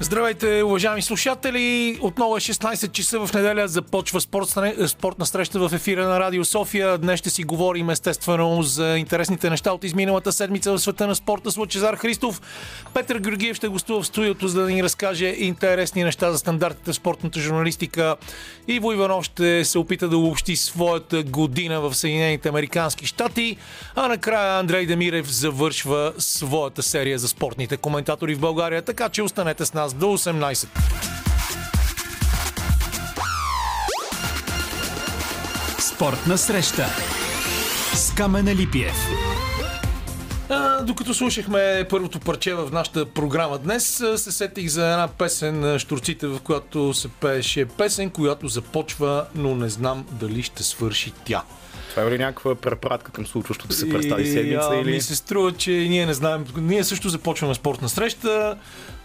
Здравейте, уважаеми слушатели! Отново е 16 часа в неделя. Започва спортна среща в ефира на Радио София. Днес ще си говорим естествено за интересните неща от изминалата седмица в света на спорта с Лъчезар Христов. Петър Георгиев ще гостува в студиото, за да ни разкаже интересни неща за стандартите в спортната журналистика. Иво Иванов ще се опита да обобщи своята година в Съединените Американски щати. А накрая Андрей Демирев завършва своята серия за спортните коментатори в България. Така че останете с нас нас до 18. Спортна среща с Камена Липиев. А, докато слушахме първото парче в нашата програма днес, се сетих за една песен на Штурците, в която се пееше песен, която започва, но не знам дали ще свърши тя. Това е ли някаква препратка към случващото се през тази седмица? И, или... Ми се струва, че ние не знаем. Ние също започваме спортна среща.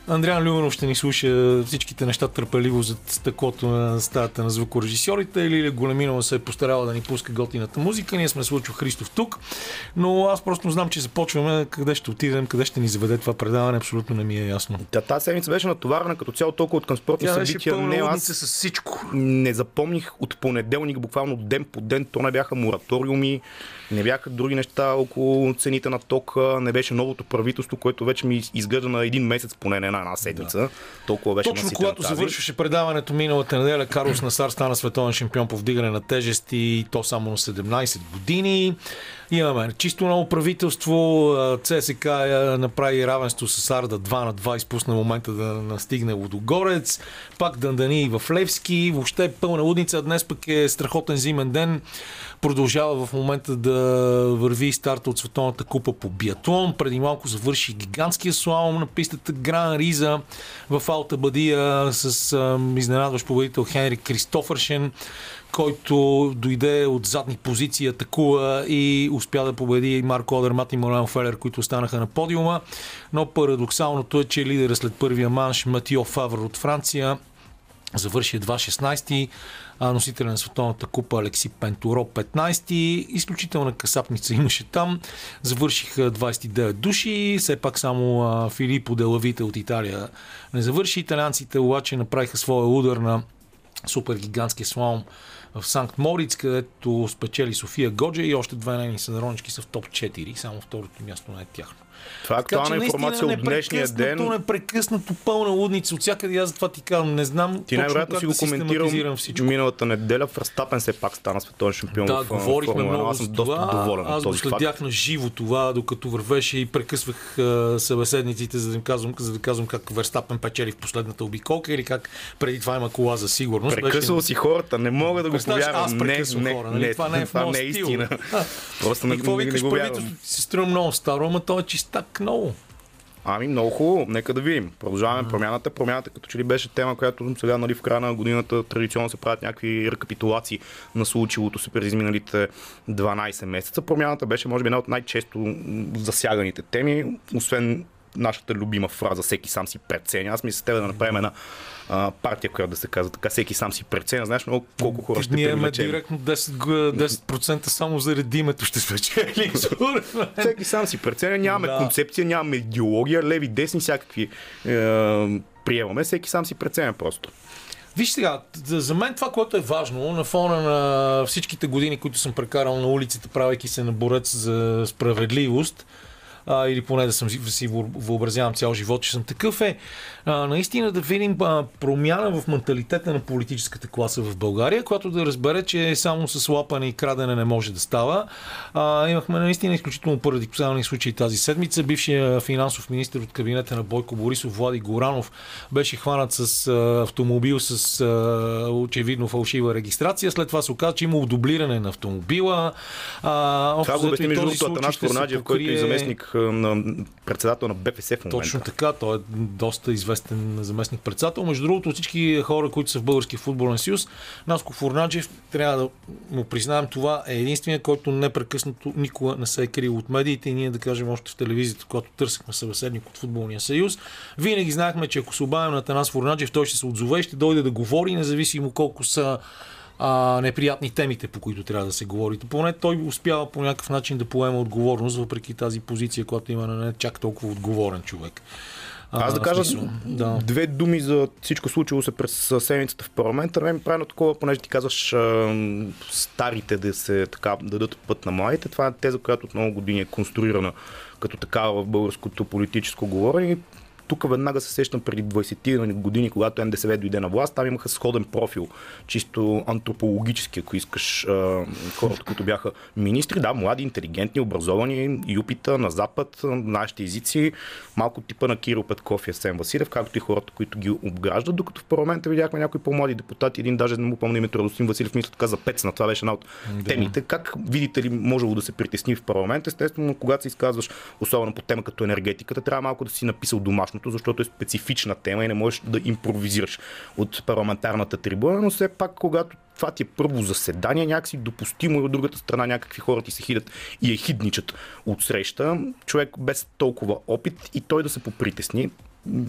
Андриан Люманов ще ни слуша всичките неща търпеливо зад стъклото на стаята на звукорежисьорите или Големинова се е постарала да ни пуска готината музика. Ние сме Случо Христов тук, но аз просто знам, че започваме. Къде ще отидем, къде ще ни заведе това предаване, абсолютно не ми е ясно. Та, тази седмица беше натоварена като цяло толкова от към спортни Тя събития. Не, аз с всичко. Не запомних от понеделник, буквално ден по ден, то не бяха мораториуми, не бяха други неща около цените на тока, не беше новото правителство, което вече ми изглежда на един месец поне на една седмица. Да. Толкова беше Точно когато тази. завършваше предаването миналата неделя, Карлос Насар стана световен шампион по вдигане на тежести то само на 17 години. Имаме чисто ново правителство. ЦСК направи равенство с Арда 2 на 2, изпусна момента да настигне Лодогорец. Пак Дандани в Левски. Въобще е пълна лудница. Днес пък е страхотен зимен ден продължава в момента да върви старта от Световната купа по биатлон. Преди малко завърши гигантския слалом на пистата Гран Риза в Алта Бадия с изненадващ победител Хенри Кристофършен който дойде от задни позиции, атакува и успя да победи Марко Одермат и Моран Фелер, които останаха на подиума. Но парадоксалното е, че лидера след първия манш Матио Фавър от Франция завърши едва 16-ти, носителя на Световната купа Алекси Пентуро 15-ти. Изключителна касапница имаше там. Завършиха 29 души. Все пак само Филипо Делавите от Италия не завърши. Италианците обаче направиха своя удар на супер гигантския слалом в Санкт Мориц, където спечели София Годжа и още две нейни сънаронички са в топ 4. Само второто място не е тяхно. Това е актуална информация от днешния ден. непрекъснато пълна лудница. От всякъде аз това ти казвам. Не знам. Ти най-вероятно си го коментирал всичко. миналата неделя. В Растапен се пак стана световен шампион. Да, в, говорихме много аз съм доста това. доволен. Аз го следях на живо това, докато вървеше и прекъсвах uh, събеседниците, за да, им казвам, за да казвам как Верстапен печели в последната обиколка или как преди това има кола за сигурност. Прекъсвал си хората, не мога да го повярвам. Аз не, не, хора, нали? не, това не е, това не е истина. Просто не, какво викаш правителството? Си струва много старо, ама то е чистак много. Ами много хубаво, нека да видим. Продължаваме промяната. Промяната като че ли беше тема, която сега нали, в края на годината традиционно се правят някакви рекапитулации на случилото се през изминалите 12 месеца. Промяната беше може би една от най-често засяганите теми, освен нашата любима фраза всеки сам си преценя. Аз мисля с тебе да направим една а, партия, която да се казва така, всеки сам си преценя. Знаеш много колко хора ще Ние имаме директно 10%, 10% само заради името ще спечели. всеки сам си преценя, нямаме да. концепция, нямаме идеология, леви, десни, всякакви е, приемаме. Всеки сам си преценя просто. Виж сега, за мен това, което е важно, на фона на всичките години, които съм прекарал на улиците, правейки се на борец за справедливост, а, или поне да съм си въобразявам цял живот, че съм такъв е а, наистина да видим а, промяна в менталитета на политическата класа в България, която да разбере, че само с лапане и крадене не може да става. А, имахме наистина изключително парадоксални случаи тази седмица. Бившия финансов министр от кабинета на Бойко Борисов, Влади Горанов, беше хванат с а, автомобил с а, очевидно фалшива регистрация. След това се оказа, че има дублиране на автомобила. А, това го обясни между другото Атанас Фурнаджев, който е заместник на председател на БФС в момента. Точно така, той е доста известен заместник председател. Между другото, всички хора, които са в Български футболен съюз, Наско Фурнаджев, трябва да му признаем това, е единствения, който непрекъснато никога не се е крил от медиите и ние да кажем още в телевизията, когато търсихме събеседник от футболния съюз. Винаги знаехме, че ако се обавим на Танас Фурнаджев, той ще се отзове ще дойде да говори, независимо колко са а, неприятни темите, по които трябва да се говори. Поне той успява по някакъв начин да поема отговорност, въпреки тази позиция, която има на не чак толкова отговорен човек. Аз да кажа смисъл, да. две думи за всичко случило се през седмицата в парламента. Мен ми прави такова, понеже ти казваш а, старите да се така да дадат път на младите. Това е теза, която от много години е конструирана като такава в българското политическо говорене. Тук веднага се сещам преди 20 години, когато НДСВ дойде на власт, там имаха сходен профил, чисто антропологически, ако искаш, хората, които бяха министри, да, млади, интелигентни, образовани, юпита на Запад, нашите езици, малко типа на Кирил Петков и Асен Василев, както и хората, които ги обграждат, докато в парламента видяхме някои по-млади депутати, един даже не му помня името Радостин Василев, мисля така за Пецна, това беше една от Да. темите. Как видите ли можело да се притесни в парламент? Естествено, когато се изказваш, особено по тема като енергетиката, трябва малко да си написал домашното, защото е специфична тема и не можеш да импровизираш от парламентарната трибуна, но все пак, когато това ти е първо заседание, някакси допустимо и от другата страна някакви хора ти се хидат и е хидничат от среща. Човек без толкова опит и той да се попритесни,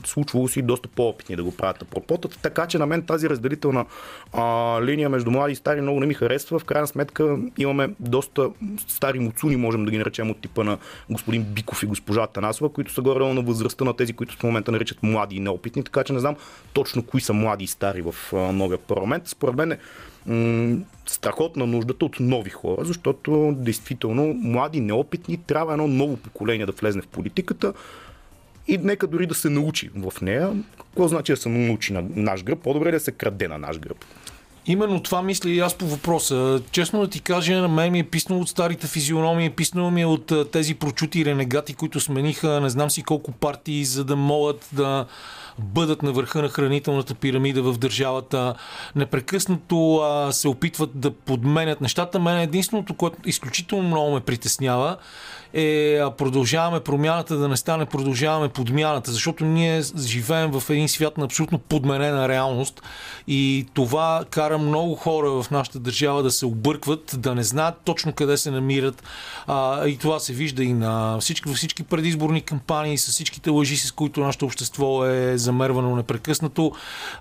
случвало си доста по-опитни да го правят на така че на мен тази разделителна а, линия между млади и стари много не ми харесва. В крайна сметка имаме доста стари муцуни, можем да ги наречем от типа на господин Биков и госпожа Танасова, които са горе на възрастта на тези, които в момента наричат млади и неопитни, така че не знам точно кои са млади и стари в а, новия парламент. Според мен е страхотна нуждата от нови хора, защото действително млади, неопитни, трябва едно ново поколение да влезне в политиката и нека дори да се научи в нея. Какво значи да се научи на наш гръб? По-добре да се краде на наш гръб. Именно това мисля и аз по въпроса. Честно да ти кажа, на мен ми е писнало от старите физиономии, писнало ми е от тези прочути ренегати, които смениха не знам си колко партии, за да могат да бъдат на върха на хранителната пирамида в държавата. Непрекъснато а, се опитват да подменят нещата. Мен единственото, което изключително много ме притеснява, е продължаваме промяната да не стане, продължаваме подмяната, защото ние живеем в един свят на абсолютно подменена реалност и това кара много хора в нашата държава да се объркват, да не знаят точно къде се намират а, и това се вижда и на всички, във всички предизборни кампании, с всичките лъжи, с които нашето общество е замервано непрекъснато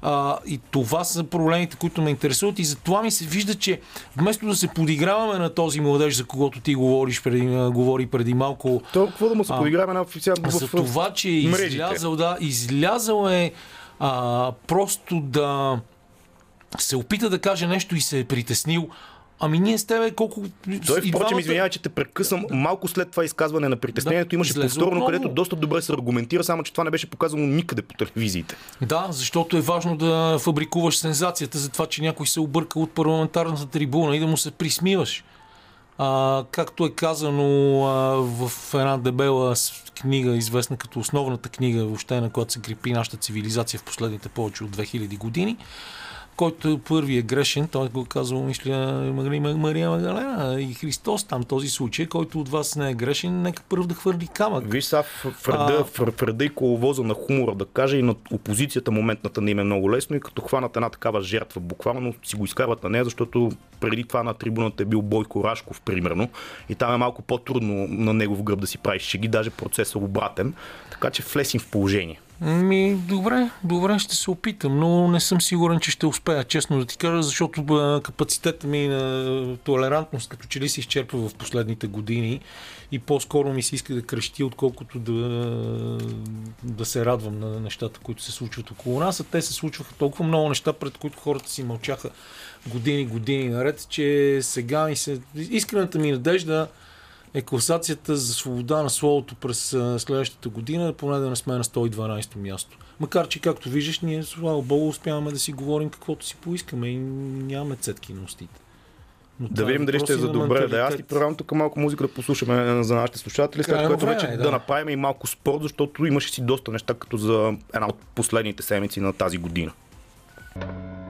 а, и това са проблемите, които ме интересуват и затова ми се вижда, че вместо да се подиграваме на този младеж, за когото ти говориш преди, а, говори преди малко, То какво да му се подиграваме на официално за това, че е излязъл, да, излязъл е а, просто да се опита да каже нещо и се е притеснил. Ами ние с тебе колко... Той, впрочем, двамата- извинявай, че те прекъсвам. Малко след това изказване на притеснението Да, имаше повторно, отново. където доста добре се аргументира, само че това не беше показано никъде по телевизиите. Да, защото е важно да фабрикуваш сензацията за това, че някой се обърка от парламентарната трибуна и да му се присмиваш. А, както е казано а, в една дебела книга, известна като основната книга, въобще на която се крепи нашата цивилизация в последните повече от 2000 години, който първи е грешен, той го е казал, мисля, Мария, Магалена и Христос там този случай, който от вас не е грешен, нека първ да хвърли камък. Виж сега в- в реда, А. в в реда и коловоза на хумора да кажа и на опозицията моментната не им е много лесно и като хванат една такава жертва, буквално си го изкарват на нея, защото преди това на трибуната е бил Бойко Рашков, примерно, и там е малко по-трудно на негов гръб да си правиш шеги, даже процесът е обратен, така че влез им в положение. Ми, добре, добре, ще се опитам, но не съм сигурен, че ще успея, честно да ти кажа, защото капацитета ми на толерантност като че ли се изчерпва в последните години и по-скоро ми се иска да крещи, отколкото да, да се радвам на нещата, които се случват около нас, а те се случваха толкова много неща, пред които хората си мълчаха години, години наред, че сега ми се... Искрената ми надежда е класацията за свобода на словото през следващата година, поне да не сме на 112-то място. Макар, че както виждаш, ние, слава богу, успяваме да си говорим каквото си поискаме и нямаме цетки на устите. Но Да това видим дали ще е за добре. Да, аз ти предлагам тук малко музика да послушаме за нашите слушатели, след което вече е, да. да. направим и малко спорт, защото имаше си доста неща, като за една от последните седмици на тази година. И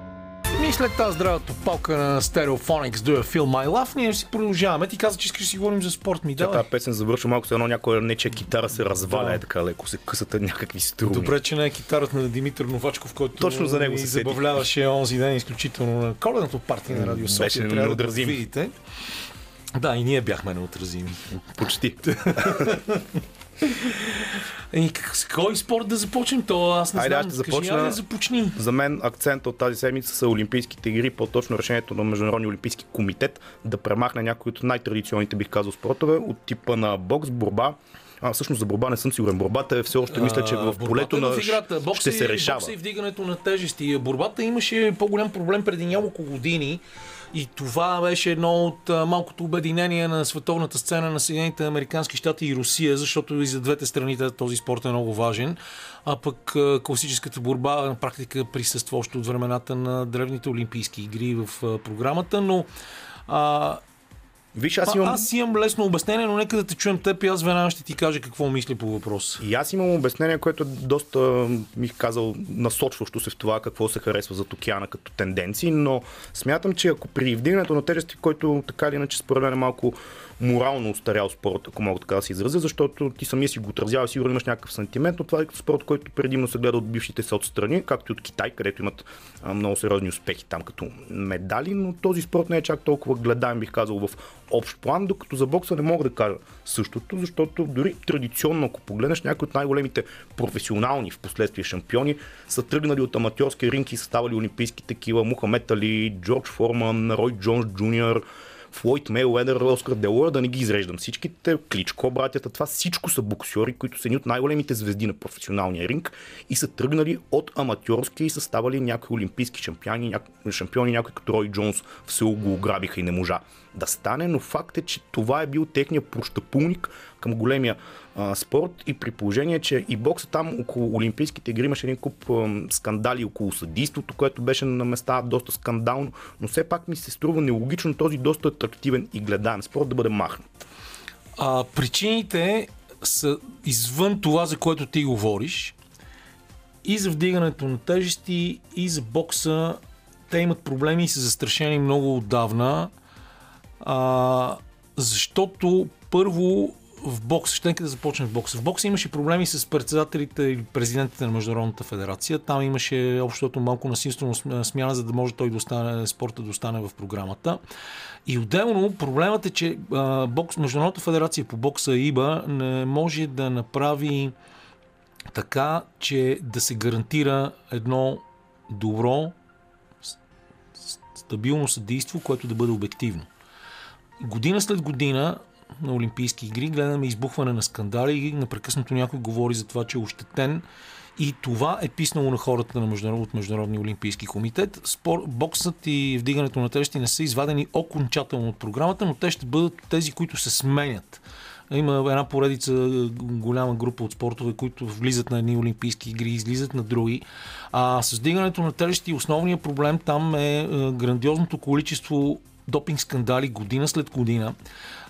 след тази здравата палка на Stereophonics Do You Feel My Love, ние си продължаваме. Ти каза, че искаш да си говорим за спорт. Ми давай. тази песен завършва малко с едно някоя нечия китара се разваля, Да. е така леко се късат някакви струни. Добре, че не е китарата на Димитър Новачков, който Точно за него се забавляваше онзи ден изключително на коледното партия на Радио София. Беше Трябва да видите. Да, и ние бяхме неотразими. Почти. И как- с кой спорт да започнем? То аз не Айде, знам. аз ще Кажи, започна. айде, започни. За мен акцента от тази седмица са Олимпийските игри, по-точно решението на Международния олимпийски комитет да премахне някои от най-традиционните, бих казал, спортове от типа на бокс, борба, А, всъщност за борба не съм сигурен. Борбата е все още, мисля, че в полето е на... играта. Бокс ще се решава. Бокс и вдигането на тежести. Борбата имаше по-голям проблем преди няколко години. И това беше едно от малкото обединение на световната сцена на Съединените Американски щати и Русия, защото и за двете страни този спорт е много важен. А пък класическата борба на практика присъства още от времената на древните олимпийски игри в програмата, но а, Виж, аз имам... аз имам лесно обяснение, но нека да те чуем теб и аз веднага ще ти кажа какво мисля по въпроса. И аз имам обяснение, което е доста, бих казал, насочващо се в това какво се харесва за океана като тенденции, но смятам, че ако при вдигането на тежести, който така или иначе според мен е малко морално устарял спорт, ако мога така да се изразя, защото ти самия си го отразява, сигурно имаш някакъв сантимент, но това е спорт, който предимно се гледа от бившите се отстрани, както и от Китай, където имат а, много сериозни успехи там като медали, но този спорт не е чак толкова гледаем, бих казал, в общ план, докато за бокса не мога да кажа същото, защото дори традиционно, ако погледнеш някои от най-големите професионални в последствие шампиони, са тръгнали от аматьорски ринки и са ставали олимпийски такива, Мухамед Али, Джордж Форман, Рой Джонс Джуниор, Флойд Мейлуедър, Оскар Делора, да не ги изреждам. Всичките, Кличко, братята, това всичко са боксьори, които са едни от най-големите звезди на професионалния ринг и са тръгнали от аматьорски и са ставали някои олимпийски шампиони, няко... шампиони, някой като Рой Джонс в Сеул го ограбиха и не можа да стане, но факт е, че това е бил техния прощапулник към големия а, спорт и при положение, че и бокса там около Олимпийските игри имаше един куп а, скандали около съдийството, което беше на места доста скандално, но все пак ми се струва нелогично този доста атрактивен и гледаем спорт да бъде махнат. А, причините са извън това, за което ти говориш. И за вдигането на тежести, и за бокса. Те имат проблеми и са застрашени много отдавна. А, защото първо в бокса, ще нека да започнем в бокса. В бокса имаше проблеми с председателите или президентите на Международната федерация. Там имаше общото малко насилствено см- смяна, за да може той да остане, спорта да остане в програмата. И отделно проблемът е, че а, бокс, Международната федерация по бокса ИБА не може да направи така, че да се гарантира едно добро, стабилно съдейство, което да бъде обективно. Година след година на Олимпийски игри гледаме избухване на скандали и непрекъснато някой говори за това, че е ощетен и това е писнало на хората на международ, от Международния олимпийски комитет. Спор, боксът и вдигането на тежести не са извадени окончателно от програмата, но те ще бъдат тези, които се сменят. Има една поредица голяма група от спортове, които влизат на едни олимпийски игри, излизат на други. А с вдигането на тежести основният проблем там е е, грандиозното количество допинг скандали година след година,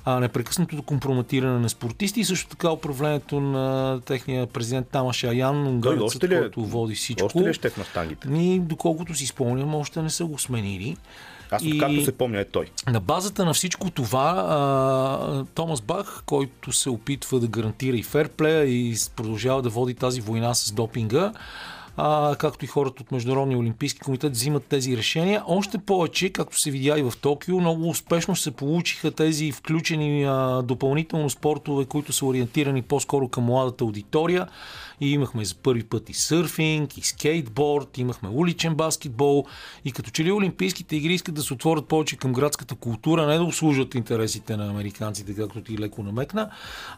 а, непрекъснатото компрометиране на спортисти и също така управлението на техния президент Тамаш Аян, унгарецът, ли е, който води всичко. още ли е щет на штангите? Ни, доколкото си спомням, още не са го сменили. Аз И- откакто се помня е той. На базата на всичко това, а, Томас Бах, който се опитва да гарантира и ферплея и продължава да води тази война с допинга, а, както и хората от Международния олимпийски комитет взимат тези решения. Още повече, както се видя и в Токио, много успешно се получиха тези включени а, допълнително спортове, които са ориентирани по-скоро към младата аудитория. И имахме за първи път и сърфинг, и скейтборд, имахме уличен баскетбол. И като че ли Олимпийските игри искат да се отворят повече към градската култура, не да обслужат интересите на американците, както ти леко намекна,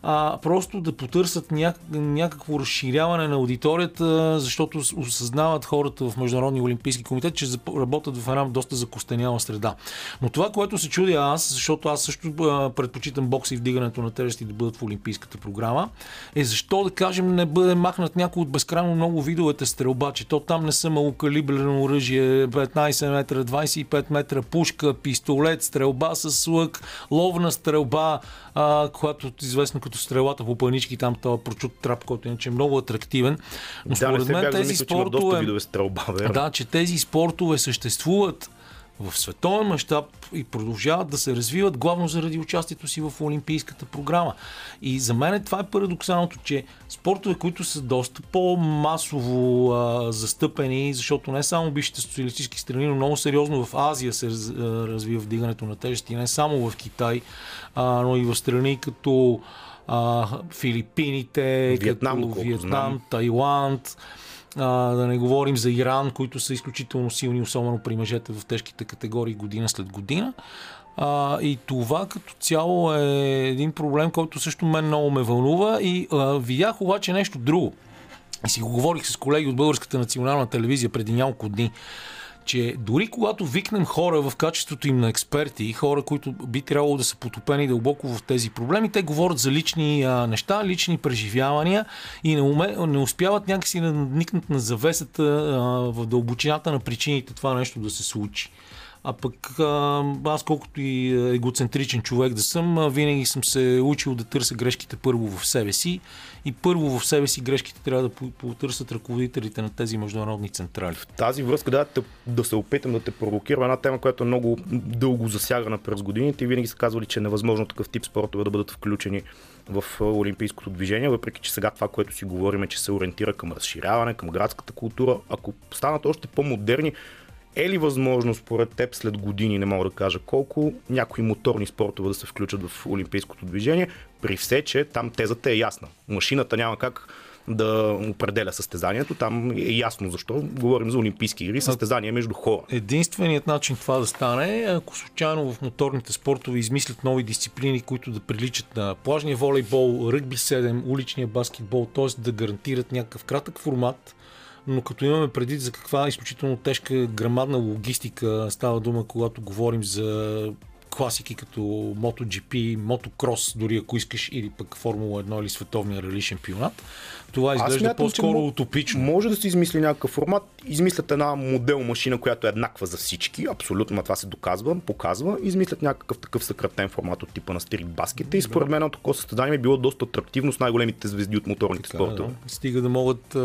а просто да потърсят няк- някакво разширяване на аудиторията, защото осъзнават хората в Международния олимпийски комитет, че работят в една доста закостеняла среда. Но това, което се чудя аз, защото аз също предпочитам бокса и вдигането на тежести да бъдат в олимпийската програма, е защо да кажем не бъде махнат някой от безкрайно много видовете стрелба, че то там не са малокалибрено оръжие, 15 метра, 25 метра, пушка, пистолет, стрелба с лък, ловна стрелба, а, която известна като стрелата по панички, там това прочут трап, който иначе е много атрактивен. Но Да, според мен тези спортове... видове стрелба, верно. Да, че тези спортове съществуват в световен мащаб и продължават да се развиват главно заради участието си в Олимпийската програма. И за мен това е парадоксалното, че спортове, които са доста по-масово а, застъпени, защото не само бившите социалистически страни, но много сериозно в Азия се развива вдигането на тежести, не само в Китай, а, но и в страни като а, Филипините, Виетнам, като знам. Тайланд, а, да не говорим за Иран, които са изключително силни, особено при мъжете в тежките категории година след година. А, и това като цяло е един проблем, който също мен много ме вълнува. И а, видях обаче нещо друго. И си го говорих с колеги от Българската национална телевизия преди няколко дни че дори когато викнем хора в качеството им на експерти, хора, които би трябвало да са потопени дълбоко в тези проблеми, те говорят за лични а, неща, лични преживявания и не, уме, не успяват някакси да надникнат на завесата а, в дълбочината на причините това нещо да се случи. А пък аз колкото и егоцентричен човек да съм, винаги съм се учил да търся грешките първо в себе си и първо в себе си грешките трябва да потърсят ръководителите на тези международни централи. В тази връзка да, да се опитам да те провокирам една тема, която е много дълго засягана през годините и винаги са казвали, че е невъзможно такъв тип спортове да бъдат включени в олимпийското движение, въпреки че сега това, което си говорим е, че се ориентира към разширяване, към градската култура. Ако станат още по-модерни, е ли възможно според теб след години, не мога да кажа колко, някои моторни спортове да се включат в олимпийското движение, при все, че там тезата е ясна. Машината няма как да определя състезанието. Там е ясно защо. Говорим за Олимпийски игри, състезания между хора. Единственият начин това да стане е ако случайно в моторните спортове измислят нови дисциплини, които да приличат на плажния волейбол, ръгби 7, уличния баскетбол, т.е. да гарантират някакъв кратък формат, но като имаме преди за каква изключително тежка грамадна логистика става дума, когато говорим за класики като MotoGP, Motocross, дори ако искаш, или пък Формула 1 или световния рали шампионат. Това изглежда смятам, по-скоро утопично. Може да се измисли някакъв формат. Измислят една модел машина, която е еднаква за всички. Абсолютно, това се доказва, показва. Измислят някакъв такъв съкратен формат от типа на стрит баскета. И според мен такова състезание е било доста атрактивно с най-големите звезди от моторните така, спортове. Да. Стига да могат а,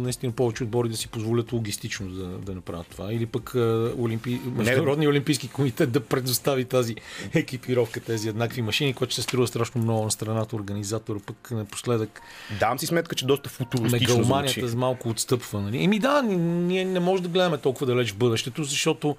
наистина повече отбори да си позволят логистично да, да направят това. Или пък а, Олимпи... Международния олимпийски комитет да предостави тази екипировка, тези еднакви машини, което ще се струва страшно много на страната организатора, пък напоследък. Давам си сметка, че доста футуристично Мегаломанията звучи. малко отстъпва. Нали? Еми да, ние не можем да гледаме толкова далеч в бъдещето, защото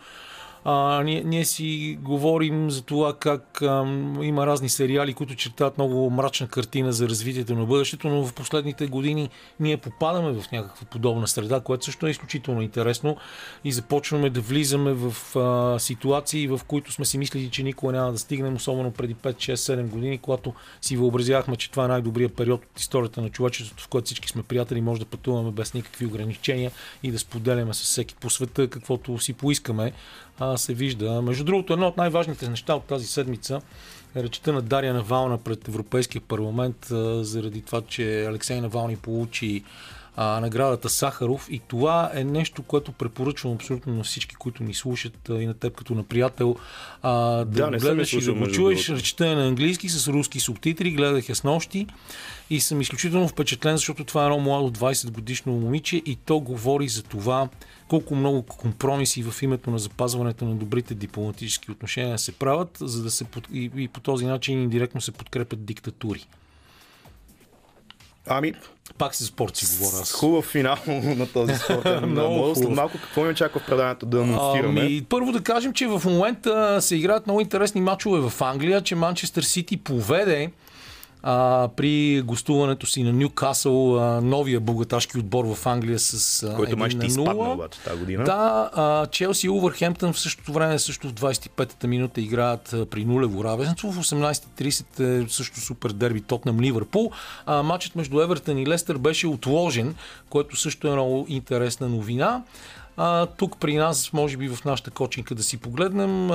а, ние, ние си говорим за това как а, има разни сериали, които чертават много мрачна картина за развитието на бъдещето, но в последните години ние попадаме в някаква подобна среда, което също е изключително интересно. И започваме да влизаме в а, ситуации, в които сме си мислили, че никога няма да стигнем, особено преди 5, 6, 7 години, когато си въобразявахме, че това е най-добрият период от историята на човечеството, в който всички сме приятели, може да пътуваме без никакви ограничения и да споделяме с всеки по света каквото си поискаме а, се вижда. Между другото, едно от най-важните неща от тази седмица е речета на Дария Навална пред Европейския парламент а, заради това, че Алексей Навални получи а, наградата Сахаров и това е нещо, което препоръчвам абсолютно на всички, които ни слушат а, и на теб като на приятел а, да, да гледаш и да го чуеш. Речета е на английски с руски субтитри, гледах я с нощи и съм изключително впечатлен, защото това е едно младо 20 годишно момиче и то говори за това колко много компромиси в името на запазването на добрите дипломатически отношения се правят, за да се и, и по този начин индиректно се подкрепят диктатури. Ами, пак си спорт си говоря аз. Хубав финал на този спорт. много след малко какво ми очаква в преданието да анонсираме? Ами, първо да кажем, че в момента се играят много интересни матчове в Англия, че Манчестър Сити поведе а, при гостуването си на Ньюкасъл, а, новия богаташки отбор в Англия с а, Който май ще изпадне обаче тази година. Да, а, Челси и Увърхемптън в същото време също в 25-та минута играят а, при нулево равенство. В 18.30 е също супер дерби Тотнам Ливърпул. А, матчът между Евертън и Лестър беше отложен, което също е много интересна новина. А, тук при нас, може би в нашата кочинка да си погледнем,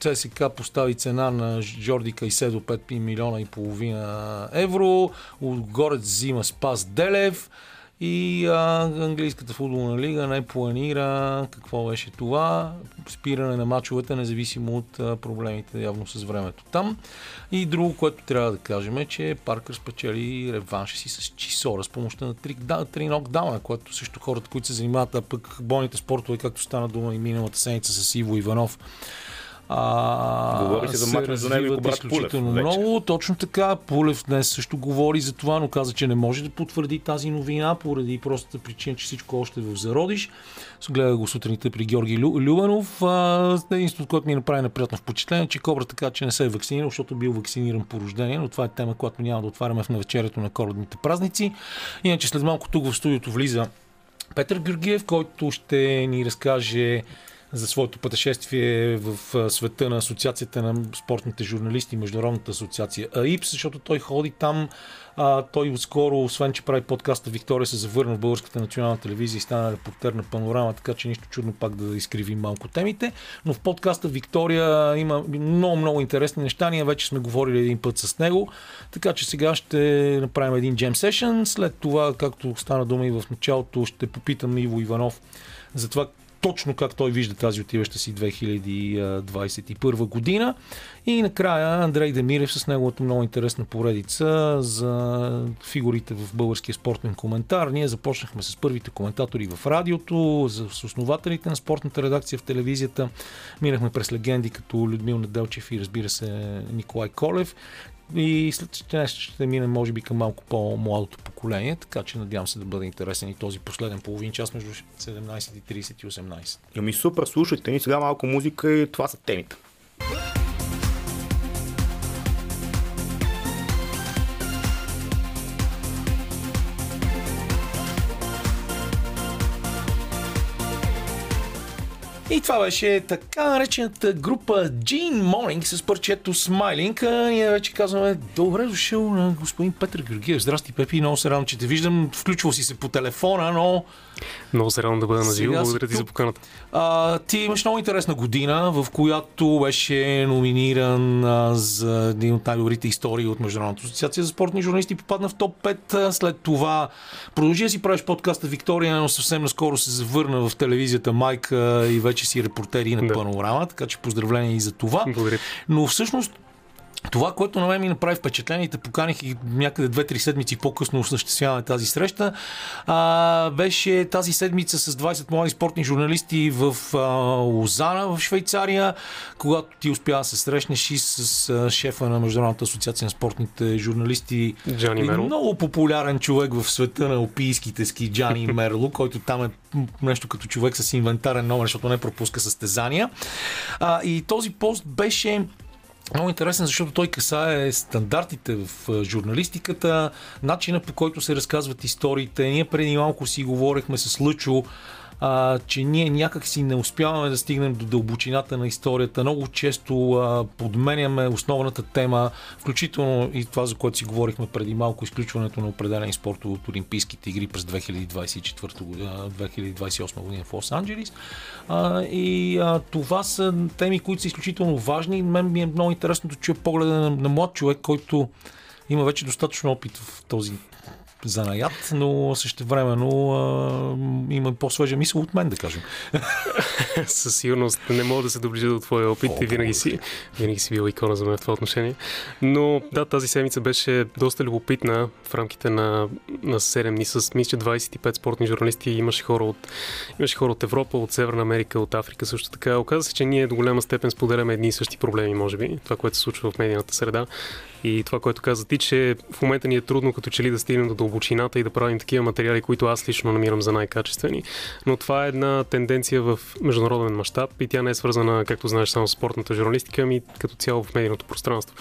ЦСК постави цена на Жорди Кайседо 5 милиона и половина евро, отгоре взима Спас Делев, и а, английската футболна лига не планира какво беше това. Спиране на мачовете, независимо от а, проблемите явно с времето там. И друго, което трябва да кажем е, че Паркър спечели реванша си с Чисора с помощта на три, да, три нокдауна, което също хората, които се занимават, а пък бойните спортове, както стана дума и миналата седмица с Иво Иванов, а, говори се за матч за него брат изключително Пулев, много. Точно така. Пулев днес също говори за това, но каза, че не може да потвърди тази новина поради простата причина, че всичко още е в зародиш. Гледах го сутринта при Георги Лю, Любенов. Единството, което ми направи неприятно впечатление, че Кобра така, че не се е вакцинирал, защото бил вакциниран по рождение, но това е тема, която няма да отваряме в навечерието на коледните празници. Иначе след малко тук в студиото влиза Петър Георгиев, който ще ни разкаже за своето пътешествие в света на Асоциацията на спортните журналисти, Международната асоциация АИПС, защото той ходи там а, той отскоро, освен че прави подкаста Виктория, се завърна в Българската национална телевизия и стана репортер на панорама, така че нищо чудно пак да изкривим малко темите. Но в подкаста Виктория има много, много интересни неща. Ние вече сме говорили един път с него, така че сега ще направим един джем сешън. След това, както стана дума и в началото, ще попитам Иво Иванов за това точно как той вижда тази отиваща си 2021 година. И накрая Андрей Демирев с неговата много интересна поредица за фигурите в българския спортен коментар. Ние започнахме с първите коментатори в радиото, с основателите на спортната редакция в телевизията. Минахме през легенди като Людмил Неделчев и разбира се Николай Колев. И след днес ще минем, може би, към малко по-младото поколение, така че надявам се да бъде интересен и този последен половин час между 17.30 и 18. Ами супер, слушайте ни сега малко музика и това са темите. И това беше така наречената група Gene Morning с парчето Smiling. Ние вече казваме добре дошъл на господин Петър Георгиев. Здрасти, Пепи, много се радвам, че те виждам. Включвал си се по телефона, но... Много се радвам да бъда на живо. Благодаря ти за поканата. А, ти имаш много интересна година, в която беше номиниран а, за един от най-добрите истории от Международната асоциация за спортни журналисти. Попадна в топ 5. След това продължи да си правиш подкаста Виктория, но съвсем наскоро се завърна в телевизията Майка и вече си репортери на да. панорама, така че поздравления и за това. Благодаря. Но всъщност това, което на мен ми направи впечатление и те поканих и някъде 2-3 седмици по-късно осъществяваме тази среща, а, беше тази седмица с 20 млади спортни журналисти в а, Лозана, в Швейцария, когато ти успя да се срещнеш и с а, шефа на Международната асоциация на спортните журналисти. Джани Мерло. Много популярен човек в света на опийските ски, Джани Мерло, който там е нещо като човек с инвентарен номер, защото не пропуска състезания. А, и този пост беше много интересен, защото той касае стандартите в журналистиката, начина по който се разказват историите. Ние преди малко си говорихме с Лъчо а, че ние някак си не успяваме да стигнем до дълбочината на историята. Много често а, подменяме основната тема, включително и това, за което си говорихме преди малко, изключването на определени спортове от Олимпийските игри през 2024 година, 2028 година в Лос-Анджелис. И а, това са теми, които са изключително важни. Мен ми е много интересно да чуя погледа на, на млад човек, който има вече достатъчно опит в този занаят, но също времено има по-свежа мисъл от мен, да кажем. Със сигурност не мога да се доближа до твоя опит О, и винаги си, винаги си бил икона за мен в това отношение. Но да, тази седмица беше доста любопитна в рамките на, на 7 дни с мисля 25 спортни журналисти. Имаше хора, от, имаше хора от Европа, от Северна Америка, от Африка също така. Оказва се, че ние до голяма степен споделяме едни и същи проблеми, може би. Това, което се случва в медийната среда. И това, което каза ти, че в момента ни е трудно като че ли да стигнем до дълбочината и да правим такива материали, които аз лично намирам за най-качествени. Но това е една тенденция в международен мащаб и тя не е свързана, както знаеш, само с спортната журналистика, ами като цяло в медийното пространство.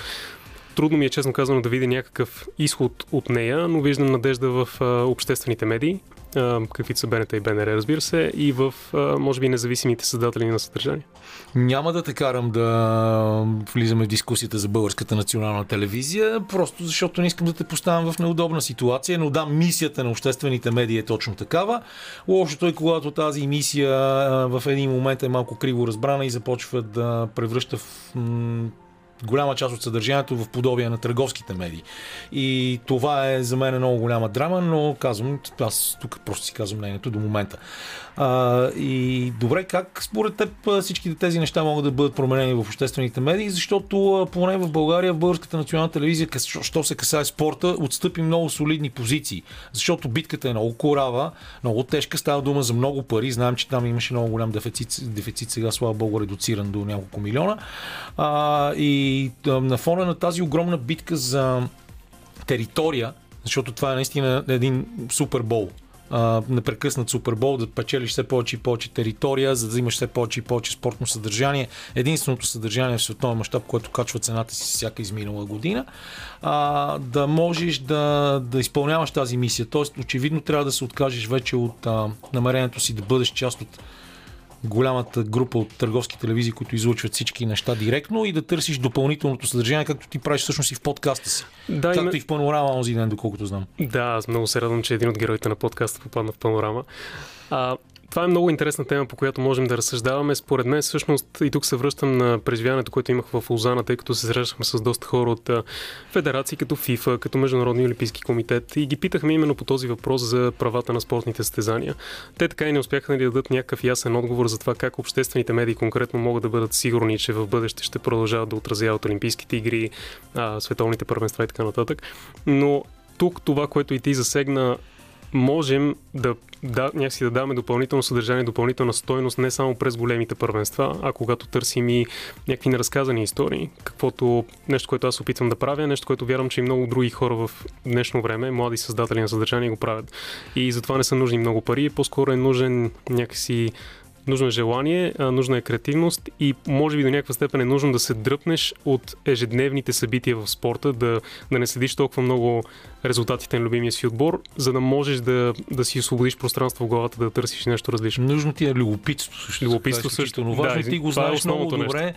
Трудно ми е честно казано да видя някакъв изход от нея, но виждам надежда в обществените медии, каквито са БНТ и БНР, разбира се, и в, може би, независимите създатели на съдържание. Няма да те карам да влизаме в дискусията за българската национална телевизия, просто защото не искам да те поставям в неудобна ситуация, но да, мисията на обществените медии е точно такава. Лошото е, когато тази мисия в един момент е малко криво разбрана и започва да превръща в голяма част от съдържанието в подобие на търговските медии. И това е за мен много голяма драма, но казвам, аз тук просто си казвам мнението до момента. А, и добре, как според теб всичките тези неща могат да бъдат променени в обществените медии, защото поне в България, в Българската национална телевизия, що се касае спорта, отстъпи много солидни позиции. Защото битката е много корава, много тежка, става дума за много пари. Знаем, че там имаше много голям дефицит, дефицит сега, слава Богу, редуциран до няколко милиона. А, и на фона на тази огромна битка за територия, защото това е наистина един супербол непрекъснат Супербол, да печелиш все повече и повече територия, за да имаш все повече и повече спортно съдържание. Единственото съдържание в световен мащаб, което качва цената си всяка изминала година, а, да можеш да, да изпълняваш тази мисия. Тоест, очевидно трябва да се откажеш вече от а, намерението си да бъдеш част от голямата група от търговски телевизии, които излучват всички неща директно и да търсиш допълнителното съдържание, както ти правиш всъщност и в подкаста си. Да, както име- и в панорама онзи ден, доколкото знам. Да, аз много се радвам, че един от героите на подкаста попадна в панорама. А, това е много интересна тема, по която можем да разсъждаваме. Според мен, всъщност, и тук се връщам на преживяването, което имах в Лозана, тъй като се срещахме с доста хора от федерации като ФИФА, като Международния олимпийски комитет и ги питахме именно по този въпрос за правата на спортните състезания. Те така и не успяха да дадат някакъв ясен отговор за това как обществените медии конкретно могат да бъдат сигурни, че в бъдеще ще продължават да отразяват Олимпийските игри, световните първенства и така нататък. Но тук това, което и ти засегна, можем да, да някакси да даваме допълнително съдържание, допълнителна стойност не само през големите първенства, а когато търсим и някакви неразказани истории, каквото нещо, което аз опитвам да правя, нещо, което вярвам, че и много други хора в днешно време, млади създатели на съдържание го правят. И затова не са нужни много пари, по-скоро е нужен някакси Нужно е желание, нужна е креативност и може би до някаква степен е нужно да се дръпнеш от ежедневните събития в спорта, да, да не следиш толкова много резултатите на любимия си отбор, за да можеш да, да си освободиш пространство в главата, да търсиш нещо различно. Нужно ти е любопитство също. Любопитство Това е също. Важно. Да, ти го това е знаеш много нещо. добре,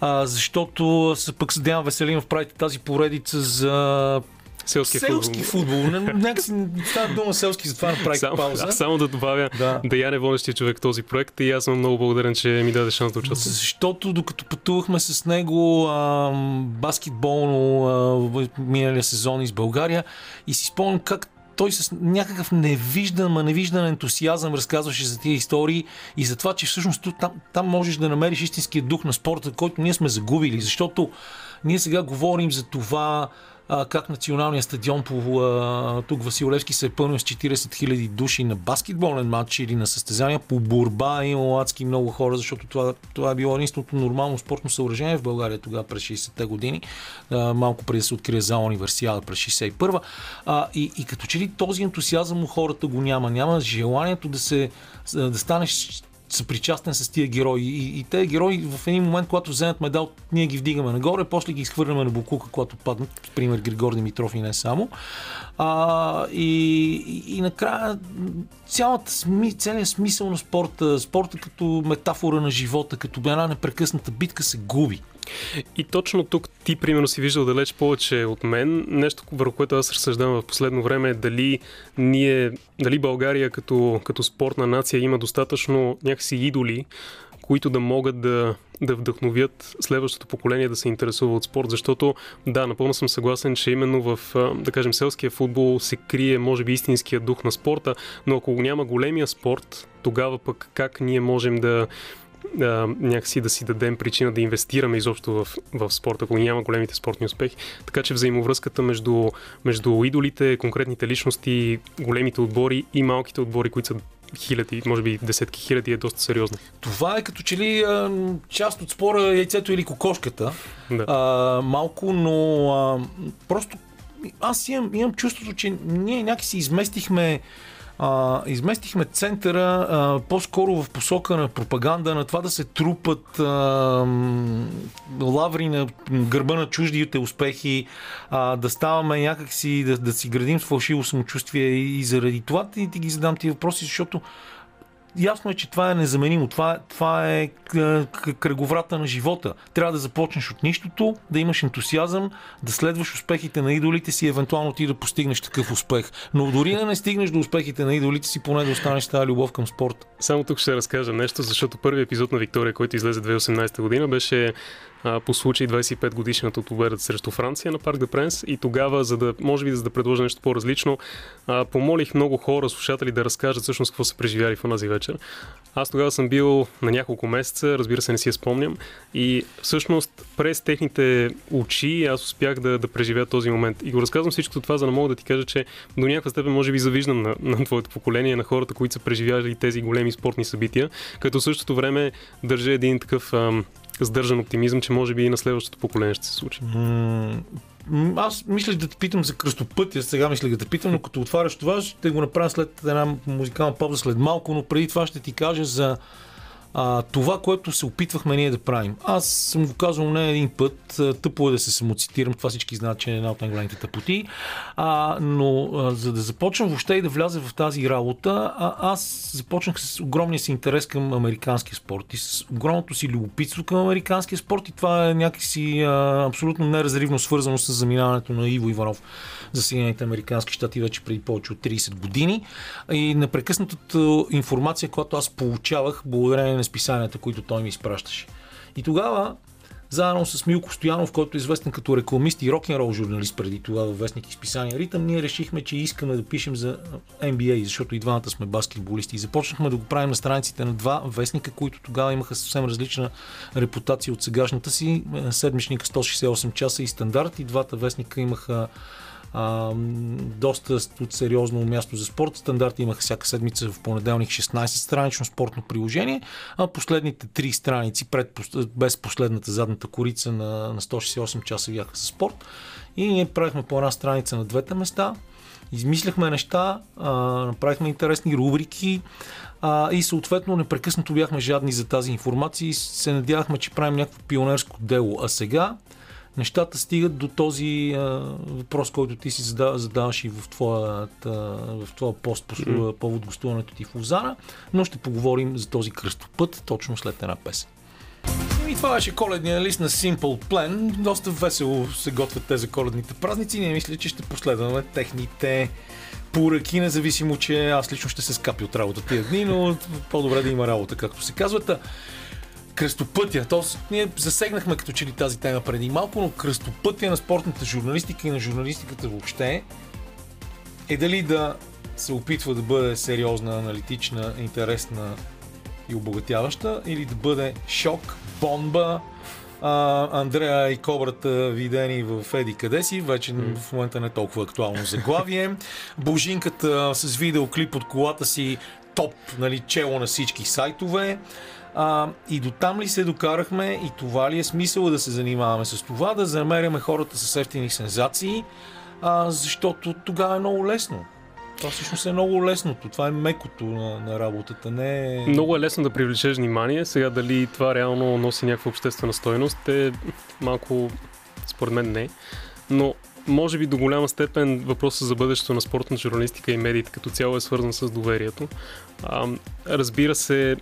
а, защото се пък с Деян Веселинов правите тази поредица за Селски, селски футбол. Не- Някакси става дума селски, затова направих Само, пауза. а само да добавя, Да. Даян е водещия човек този проект и аз съм много благодарен, че ми даде шанс да участвам. Защото докато пътувахме с него а, баскетболно а, миналия сезон из България и си спомням как той с някакъв невиждан, ма невиждан ентусиазъм разказваше за тия истории и за това, че всъщност там, там можеш да намериш истинския дух на спорта, който ние сме загубили, защото ние сега говорим за това как националният стадион по а, тук Василевски се е пълнил с 40 000 души на баскетболен матч или на състезания по борба. Е имало адски много хора, защото това, това е било единственото нормално спортно съоръжение в България тогава през 60-те години, малко преди да се открие за универсиада през 61-а. А, и, и като че ли този ентусиазъм у хората го няма, няма желанието да се да станеш съпричастен с тия герои. И, и те герои в един момент, когато вземат медал, ние ги вдигаме нагоре, после ги изхвърляме на буклука, когато паднат. Пример Григор Димитров и не само. А, и, и, и накрая цялата целият смисъл на спорта, спорта като метафора на живота, като една непрекъсната битка се губи. И точно тук ти, примерно, си виждал далеч повече от мен. Нещо, върху което аз разсъждавам в последно време е дали ние, дали България като, като спортна нация има достатъчно някакси идоли, които да могат да, да вдъхновят следващото поколение да се интересува от спорт, защото да, напълно съм съгласен, че именно в, да кажем, селския футбол се крие, може би, истинския дух на спорта, но ако няма големия спорт, тогава пък как ние можем да, а, някакси да си дадем причина да инвестираме изобщо в, в спорта, ако няма големите спортни успехи. Така че взаимовръзката между, между идолите, конкретните личности, големите отбори и малките отбори, които са хиляди, може би десетки хиляди, е доста сериозна. Това е като че ли а, част от спора яйцето или кокошката. Да. а, малко, но а, просто аз имам, имам чувството, че ние някакси изместихме а, изместихме центъра а, по-скоро в посока на пропаганда, на това да се трупат а, лаври на гърба на чуждите успехи, а, да ставаме някакси, да, да си градим с фалшиво самочувствие и, и заради това ти, ти ги задам ти въпроси, защото ясно е, че това е незаменимо. Това, това е к- кръговрата на живота. Трябва да започнеш от нищото, да имаш ентусиазъм, да следваш успехите на идолите си, евентуално ти да постигнеш такъв успех. Но дори да не стигнеш до успехите на идолите си, поне да останеш тази любов към спорта. Само тук ще разкажа нещо, защото първият епизод на Виктория, който излезе 2018 година, беше а, по случай 25 годишната от победата срещу Франция на Парк де Пренс и тогава, за да, може би, за да предложа нещо по-различно, а, помолих много хора, слушатели да разкажат всъщност какво са преживяли в онази вечер. Аз тогава съм бил на няколко месеца, разбира се, не си я спомням, и всъщност през техните очи аз успях да, да преживея този момент. И го разказвам всичко това, за да мога да ти кажа, че до някаква степен може би завиждам на, на твоето поколение, на хората, които са преживяли тези големи спортни събития, като в същото време държа един такъв ам, сдържан оптимизъм, че може би и на следващото поколение ще се случи. Аз мислех да те питам за кръстопътя, сега мислех да те питам, но като отваряш това, ще го направя след една музикална пауза след малко, но преди това ще ти кажа за А, това, което се опитвахме ние да правим. Аз съм го казал не един път, тъпо е да се самоцитирам, това всички знаят, че е една от най-големите тъпоти, а, но а, за да започна въобще и да вляза в тази работа, а, аз започнах с огромния си интерес към американския спорт и с огромното си любопитство към американския спорт и това е някакси а, абсолютно неразривно свързано с заминаването на Иво Иванов за Съединените Американски щати вече преди повече от 30 години. И непрекъснатата информация, която аз получавах благодарение на списанията, които той ми изпращаше. И тогава заедно с Милко Стоянов, който е известен като рекламист и рок-н-рол журналист преди това във вестник изписания Ритъм, ние решихме, че искаме да пишем за NBA, защото и двамата сме баскетболисти. И започнахме да го правим на страниците на два вестника, които тогава имаха съвсем различна репутация от сегашната си. Седмичника 168 часа и стандарт. И двата вестника имаха а, доста от сериозно място за спорт. Стандарти имаха всяка седмица в понеделник 16 странично спортно приложение, а последните три страници, пред, без последната задната корица на, на 168 часа бяха за спорт. И ние правихме по една страница на двете места. Измисляхме неща, а, направихме интересни рубрики а, и съответно непрекъснато бяхме жадни за тази информация и се надявахме, че правим някакво пионерско дело. А сега нещата стигат до този а, въпрос, който ти си задаваш, задаваш и в твоя, в твоя пост по mm. повод гостуването ти в Лозана, но ще поговорим за този кръстопът точно след една песен. И това беше коледния лист на Simple Plan. Доста весело се готвят те за коледните празници. Ние мисля, че ще последваме техните поръки, независимо, че аз лично ще се скапи от работа тия дни, но по-добре да има работа, както се казват кръстопътя. Тоест, ние засегнахме като че ли тази тема преди малко, но кръстопътя на спортната журналистика и на журналистиката въобще е дали да се опитва да бъде сериозна, аналитична, интересна и обогатяваща, или да бъде шок, бомба, а, Андрея и Кобрата видени в Еди къде си, вече mm. в момента не е толкова актуално заглавие. Божинката с видеоклип от колата си топ, нали, чело на всички сайтове. А, и до там ли се докарахме и това ли е смисъл да се занимаваме с това, да замеряме хората с ефтини сензации, а, защото тогава е много лесно. Това всъщност е много лесното. Това е мекото на, на работата. Не е... Много е лесно да привлечеш внимание. Сега дали това реално носи някаква обществена стойност е малко, според мен не. Но може би до голяма степен въпросът за бъдещето на спортна журналистика и медиите като цяло е свързан с доверието. А, разбира се,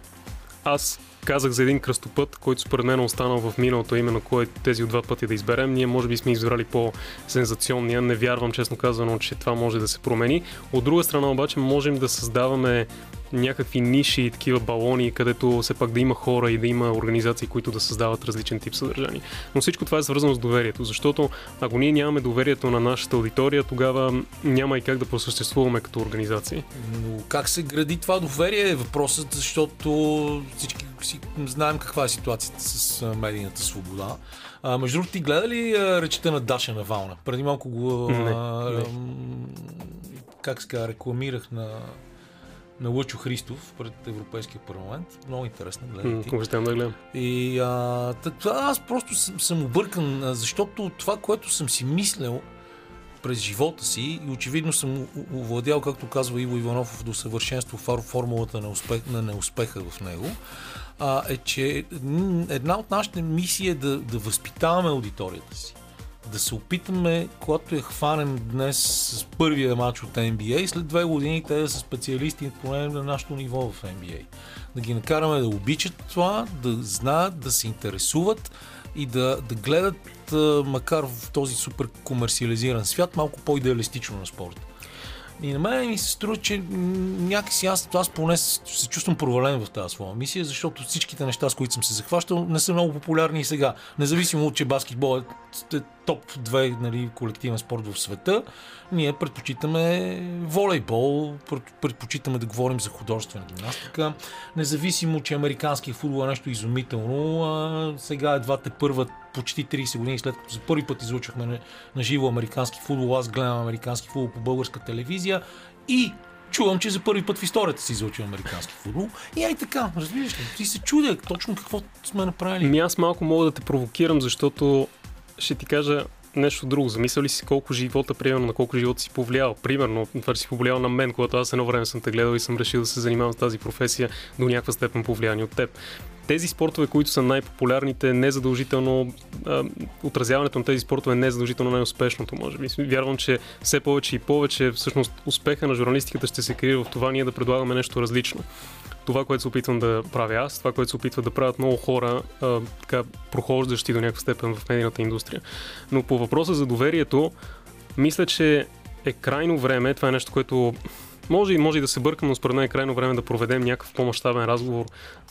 аз казах за един кръстопът, който според мен е останал в миналото, именно кой тези от два пъти да изберем. Ние може би сме избрали по-сензационния. Не вярвам, честно казано, че това може да се промени. От друга страна обаче можем да създаваме някакви ниши и такива балони, където все пак да има хора и да има организации, които да създават различен тип съдържание. Но всичко това е свързано с доверието, защото ако ние нямаме доверието на нашата аудитория, тогава няма и как да просъществуваме като организации. Но как се гради това доверие е въпросът, защото всички си знаем каква е ситуацията с медийната свобода. А, между другото, ти гледа ли речета на Даша Навална? Преди малко го... А, не. Как се рекламирах на на Лъчо Христов пред Европейския парламент. Много интересно, гледайте. Да гледам. И а, аз просто съм, съм объркан, защото това, което съм си мислял през живота си и очевидно съм овладял, както казва Иво Иванов, до съвършенство формулата на, успех, на неуспеха в него, а, е, че една от нашите мисии е да, да възпитаваме аудиторията си да се опитаме, когато е хванем днес с първия матч от NBA, след две години те да са специалисти поне на нашото ниво в NBA. Да ги накараме да обичат това, да знаят, да се интересуват и да, да гледат, макар в този супер комерциализиран свят, малко по-идеалистично на спорта. И на мен ми се струва, че някакси аз, аз поне се чувствам провален в тази своя мисия, защото всичките неща, с които съм се захващал, не са много популярни и сега. Независимо че баскетбол е топ 2 нали, колективен спорт в света, ние предпочитаме волейбол, предпочитаме да говорим за художествена гимнастика. Независимо, че американски футбол е нещо изумително, а, сега едва те първа почти 30 години след като за първи път излучахме на, живо американски футбол, аз гледам американски футбол по българска телевизия и чувам, че за първи път в историята си излучил американски футбол. И ай така, разбираш ли, ти се чудя точно какво сме направили. Ми аз малко мога да те провокирам, защото ще ти кажа, нещо друго. Замисля ли си колко живота, примерно, на колко живота си повлиял? Примерно, това, си повлиял на мен, когато аз едно време съм те гледал и съм решил да се занимавам с тази професия до някаква степен повлияние от теб тези спортове, които са най-популярните, не задължително а, отразяването на тези спортове не е задължително най-успешното, може би. Вярвам, че все повече и повече всъщност успеха на журналистиката ще се крие в това ние да предлагаме нещо различно. Това, което се опитвам да правя аз, това, което се опитва да правят много хора, а, така прохождащи до някаква степен в медийната индустрия. Но по въпроса за доверието, мисля, че е крайно време, това е нещо, което може и може и да се бъркам, но според мен е крайно време да проведем някакъв по-масштабен разговор,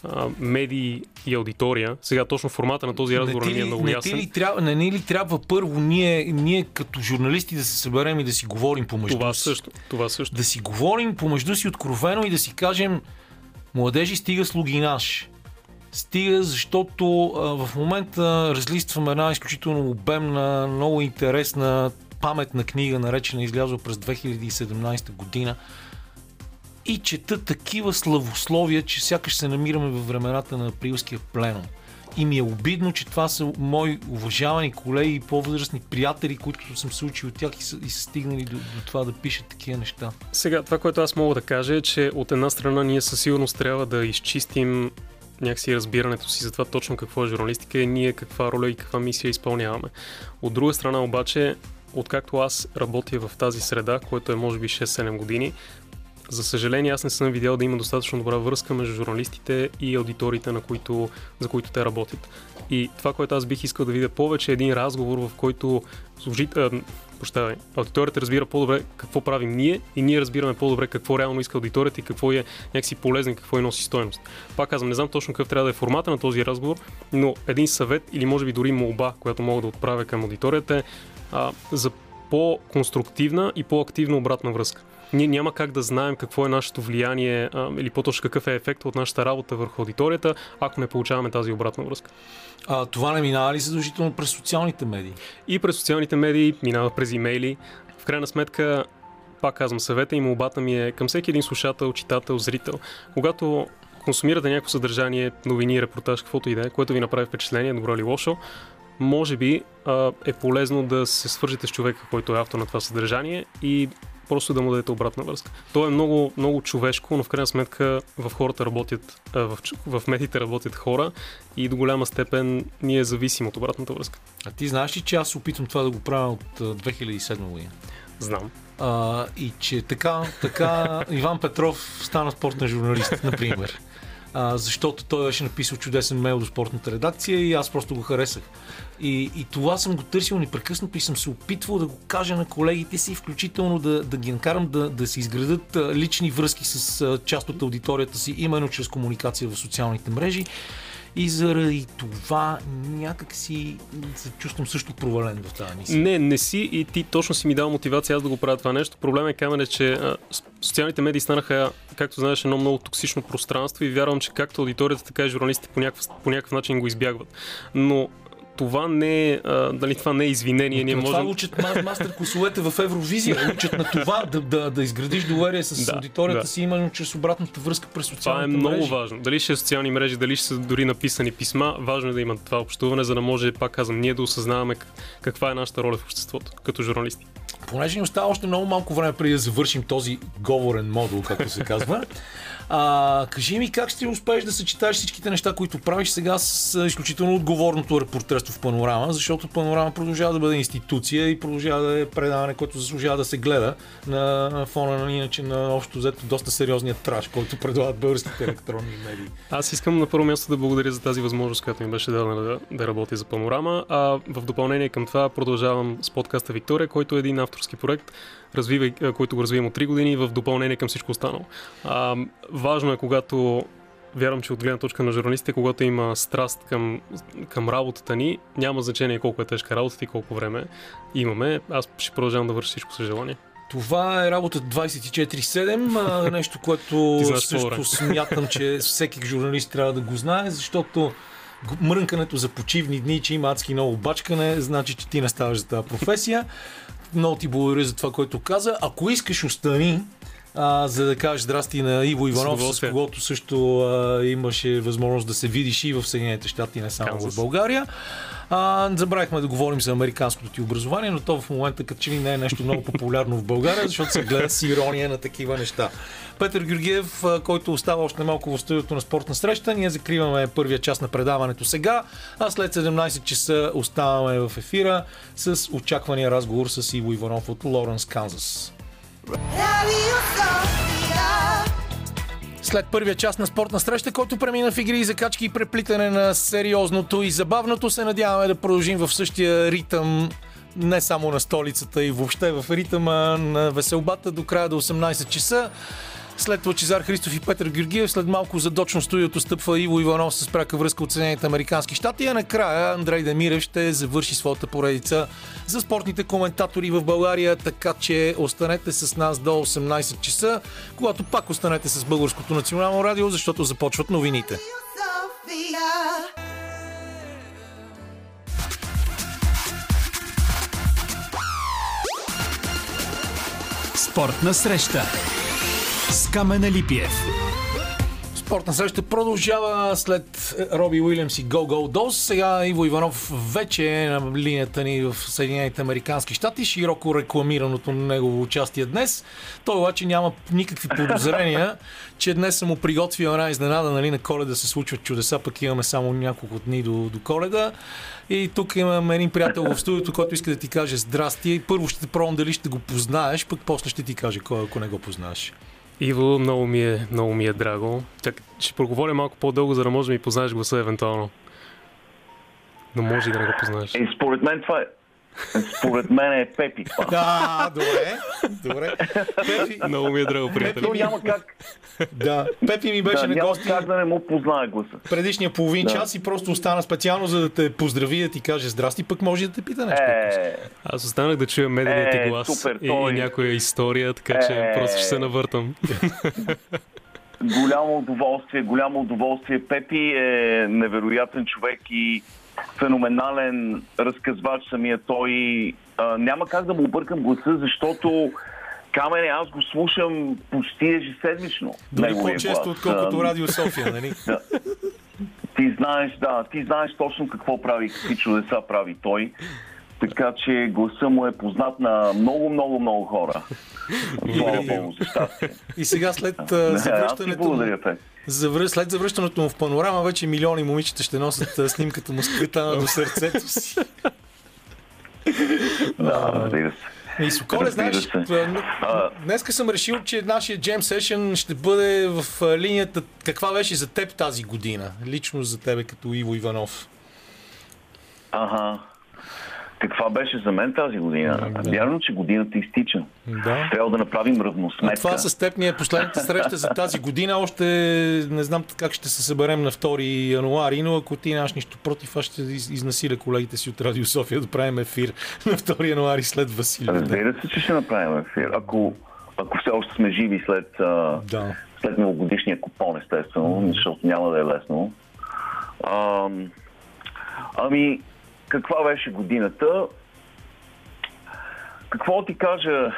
а, медии и аудитория. Сега точно формата на този разговор не, не е много не ясен. Ли трябва, не, не ли трябва първо ние, ние като журналисти да се съберем и да си говорим помежду това си? Също, това също. Да си говорим помежду си откровено и да си кажем младежи стига слугинаш. Стига, защото а, в момента разлистваме една изключително обемна, много интересна паметна книга, наречена излязла през 2017 година и чета такива славословия, че сякаш се намираме във времената на априлския пленум. И ми е обидно, че това са мои уважавани колеги и по-възрастни приятели, които съм се учил от тях и са, и са стигнали до, до това да пишат такива неща. Сега, това, което аз мога да кажа е, че от една страна ние със сигурност трябва да изчистим някакси разбирането си за това точно какво е журналистика и ние каква роля и каква мисия изпълняваме. От друга страна обаче, откакто аз работя в тази среда, което е може би 6-7 години, за съжаление, аз не съм видял да има достатъчно добра връзка между журналистите и аудиториите, на които, за които те работят. И това, което аз бих искал да видя повече е един разговор, в който служит, а, прощавай, аудиторията разбира по-добре какво правим ние и ние разбираме по-добре какво реално иска аудиторията и какво е някакси полезно и какво е носи стоеност. Пак казвам, не знам точно какъв трябва да е формата на този разговор, но един съвет или може би дори молба, която мога да отправя към аудиторията е а, за по-конструктивна и по-активна обратна връзка ние няма как да знаем какво е нашето влияние а, или по-точно какъв е ефект от нашата работа върху аудиторията, ако не получаваме тази обратна връзка. А това не минава ли задължително през социалните медии? И през социалните медии, минава през имейли. В крайна сметка, пак казвам, съвета и молбата ми е към всеки един слушател, читател, зрител. Когато консумирате някакво съдържание, новини, репортаж, каквото и да е, което ви направи впечатление, добро или лошо, може би а, е полезно да се свържете с човека, който е автор на това съдържание и просто да му дадете обратна връзка. То е много, много човешко, но в крайна сметка в хората работят, в, в медиите работят хора и до голяма степен ние зависим от обратната връзка. А ти знаеш ли, че аз опитвам това да го правя от 2007 година? Знам. А, и че така, така Иван Петров стана спортен журналист, например. Защото той беше написал чудесен мейл до спортната редакция и аз просто го харесах. И, и това съм го търсил непрекъснато и съм се опитвал да го кажа на колегите си, включително да, да ги накарам да, да се изградат лични връзки с част от аудиторията си, именно чрез комуникация в социалните мрежи. И заради това някак си се чувствам също провален в тази мисия. Не, не си и ти точно си ми дал мотивация аз да го правя това нещо. Проблема е, Камене, че а, социалните медии станаха, както знаеш, едно много токсично пространство и вярвам, че както аудиторията, така и журналистите по някакъв, по някакъв начин го избягват. Но това не е, дали това не е извинение. Ние можем... Това учат мастер класовете в Евровизия. Учат на това да, да, да изградиш доверие с да, аудиторията да. си, именно чрез обратната връзка през социалните мрежи. Това е много мрежи. важно. Дали ще е социални мрежи, дали ще са дори написани писма, важно е да има това общуване, за да може, пак казвам, ние да осъзнаваме каква е нашата роля в обществото, като журналисти. Понеже ни остава още много малко време преди да завършим този говорен модул, както се казва. А, кажи ми как ще успееш да съчетаеш всичките неща, които правиш сега с изключително отговорното репортерство в Панорама, защото Панорама продължава да бъде институция и продължава да е предаване, което заслужава да се гледа на фона на иначе на общо взето доста сериозният траш, който предлагат българските електронни медии. Аз искам на първо място да благодаря за тази възможност, която ми беше дадена да, да работя за Панорама, а в допълнение към това продължавам с подкаста Виктория, който е един авторски проект, развивай, който го развивам от 3 години в допълнение към всичко останало. А, важно е, когато вярвам, че от гледна точка на журналистите, когато има страст към, към работата ни, няма значение колко е тежка работата и колко време имаме. Аз ще продължавам да върша всичко с желание. Това е работа 24-7, нещо, което също смятам, че всеки журналист трябва да го знае, защото мрънкането за почивни дни, че има адски много бачкане, значи, че ти не ставаш за тази професия. Много ти благодаря за това, което каза. Ако искаш, остани, а, за да кажеш здрасти на Иво Иванов, с, с когото също а, имаше възможност да се видиш и в Съединените щати, не само Канзас. в България. А, забравихме да говорим за американското ти образование, но то в момента като че ли не е нещо много популярно в България, защото се гледа с ирония на такива неща. Петър Георгиев, който остава още малко в студиото на спортна среща. Ние закриваме първия част на предаването сега, а след 17 часа оставаме в ефира с очаквания разговор с Иво Иванов от Лоренс, Канзас. След първия част на спортна среща, който премина в игри и закачки и преплитане на сериозното и забавното, се надяваме да продължим в същия ритъм не само на столицата и въобще в ритъма на веселбата до края до 18 часа. След Лачезар Христов и Петър Георгиев, след малко задочно студиото стъпва Иво Иванов с пряка връзка от Съединените Американски щати, а накрая Андрей Демирев ще завърши своята поредица за спортните коментатори в България, така че останете с нас до 18 часа, когато пак останете с Българското национално радио, защото започват новините. Спортна среща с Камена Липиев. Спортна среща продължава след Роби Уилямс и Go Go Дос. Сега Иво Иванов вече е на линията ни в Съединените Американски щати. Широко рекламираното негово участие днес. Той обаче няма никакви подозрения, че днес съм му приготвил една изненада, нали, на коледа се случват чудеса, пък имаме само няколко дни до, до коледа. И тук имам един приятел в студиото, който иска да ти каже здрасти. Първо ще те пробвам дали ще го познаеш, пък после ще ти каже кой, ако не го познаеш. Иво, много ми е, много ми е драго. Чак, ще проговоря малко по-дълго, за да може да ми познаеш гласа евентуално. Но може и да не го познаеш. И според мен това е според мен е Пепи това. Да, добре. добре. Пепи, Много ми е драго, приятел. То няма как, да. Пепи ми беше да, на няма гости как да не му познае гласа. предишния половин Да. час и просто остана специално за да те поздрави, да ти каже здрасти, пък може да те пита нещо. Е, Аз останах да чуя медения ти Е, глас супер, и, той- и някоя история, така че Е. просто ще се навъртам. голямо удоволствие, голямо удоволствие. Пепи е невероятен човек и феноменален разказвач самия той. А, няма как да му объркам гласа, защото Камене, аз го слушам почти ежеседмично. Дори по-често, отколкото Радио София, нали? Ти знаеш, да, ти знаеш точно какво прави, какви чудеса прави той. Така че гласа му е познат на много, много, много хора. Слава Богу, за щастие. И сега след завръщането благодаря, Пеп. Завръ... след завръщането му в панорама, вече милиони момичета ще носят снимката му скрита до сърцето си. Да. И Соколе, знаеш, днеска съм решил, че нашия Jam Session ще бъде в линията каква беше за теб тази година, лично за тебе като Иво Иванов. Ага. Каква беше за мен тази година? Да. Вярно, че годината изтича. Да. Трябва да направим А равносметка. това с теб ни е последната среща за тази година. Още не знам как ще се съберем на 2 януари, но ако ти нямаш нищо против, аз ще из- изнасиля колегите си от Радио София да правим ефир на 2 януари след Василия. Разбира се, че ще направим ефир. Ако, ако все още сме живи след, а, Да. след новогодишния купон, естествено, защото няма да е лесно. Ам, ами, каква беше годината? Какво ти кажа,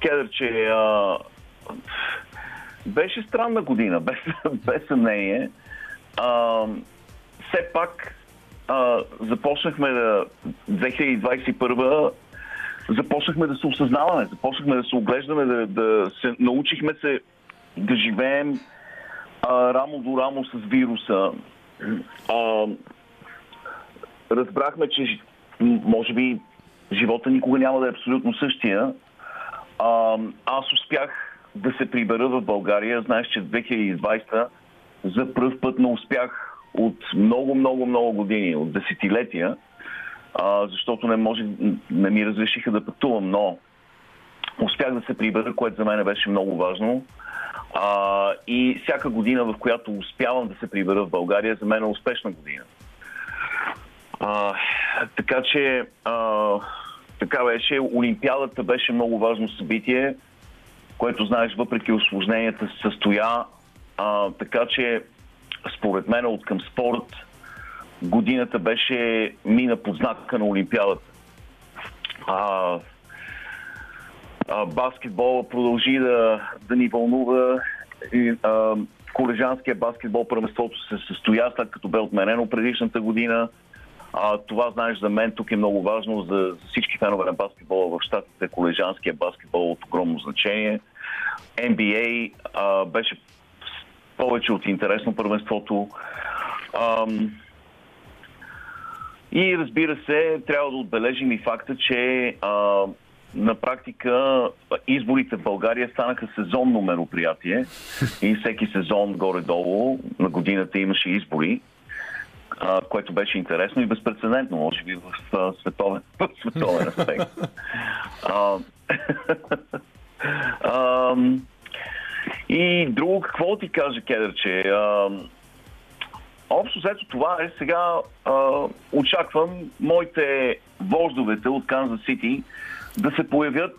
Кедър, че а, беше странна година, без, без съмнение. А, все пак а, започнахме да 2021 започнахме да се осъзнаваме, започнахме да се оглеждаме, да, да се научихме се да живеем а, рамо до рамо с вируса. А, разбрахме, че може би живота никога няма да е абсолютно същия. А, аз успях да се прибера в България. Знаеш, че 2020 за първ път не успях от много, много, много години, от десетилетия, а, защото не, може, не ми разрешиха да пътувам, но успях да се прибера, което за мен беше много важно. А, и всяка година, в която успявам да се прибера в България, за мен е успешна година. А, така че, а, така беше. Олимпиадата беше много важно събитие, което, знаеш, въпреки осложненията се състоя. А, така че, според мен, от към спорт, годината беше мина под знака на Олимпиадата. А, а, баскетбола продължи да, да ни вълнува. И, а, колежанския баскетбол първенството се състоя, след като бе отменено предишната година. А, това, знаеш, за мен тук е много важно за, всички фенове на баскетбола в щатите. Колежанския баскетбол от огромно значение. NBA а, беше повече от интересно първенството. Ам, и разбира се, трябва да отбележим и факта, че а, на практика изборите в България станаха сезонно мероприятие и всеки сезон горе-долу на годината имаше избори, а, което беше интересно и безпредседентно, може би в, световен, в световен аспект. А, а, и друго, какво ти каже, Кедърче? А, общо взето това е. Сега а, очаквам моите вождовете от Канзас Сити да се появят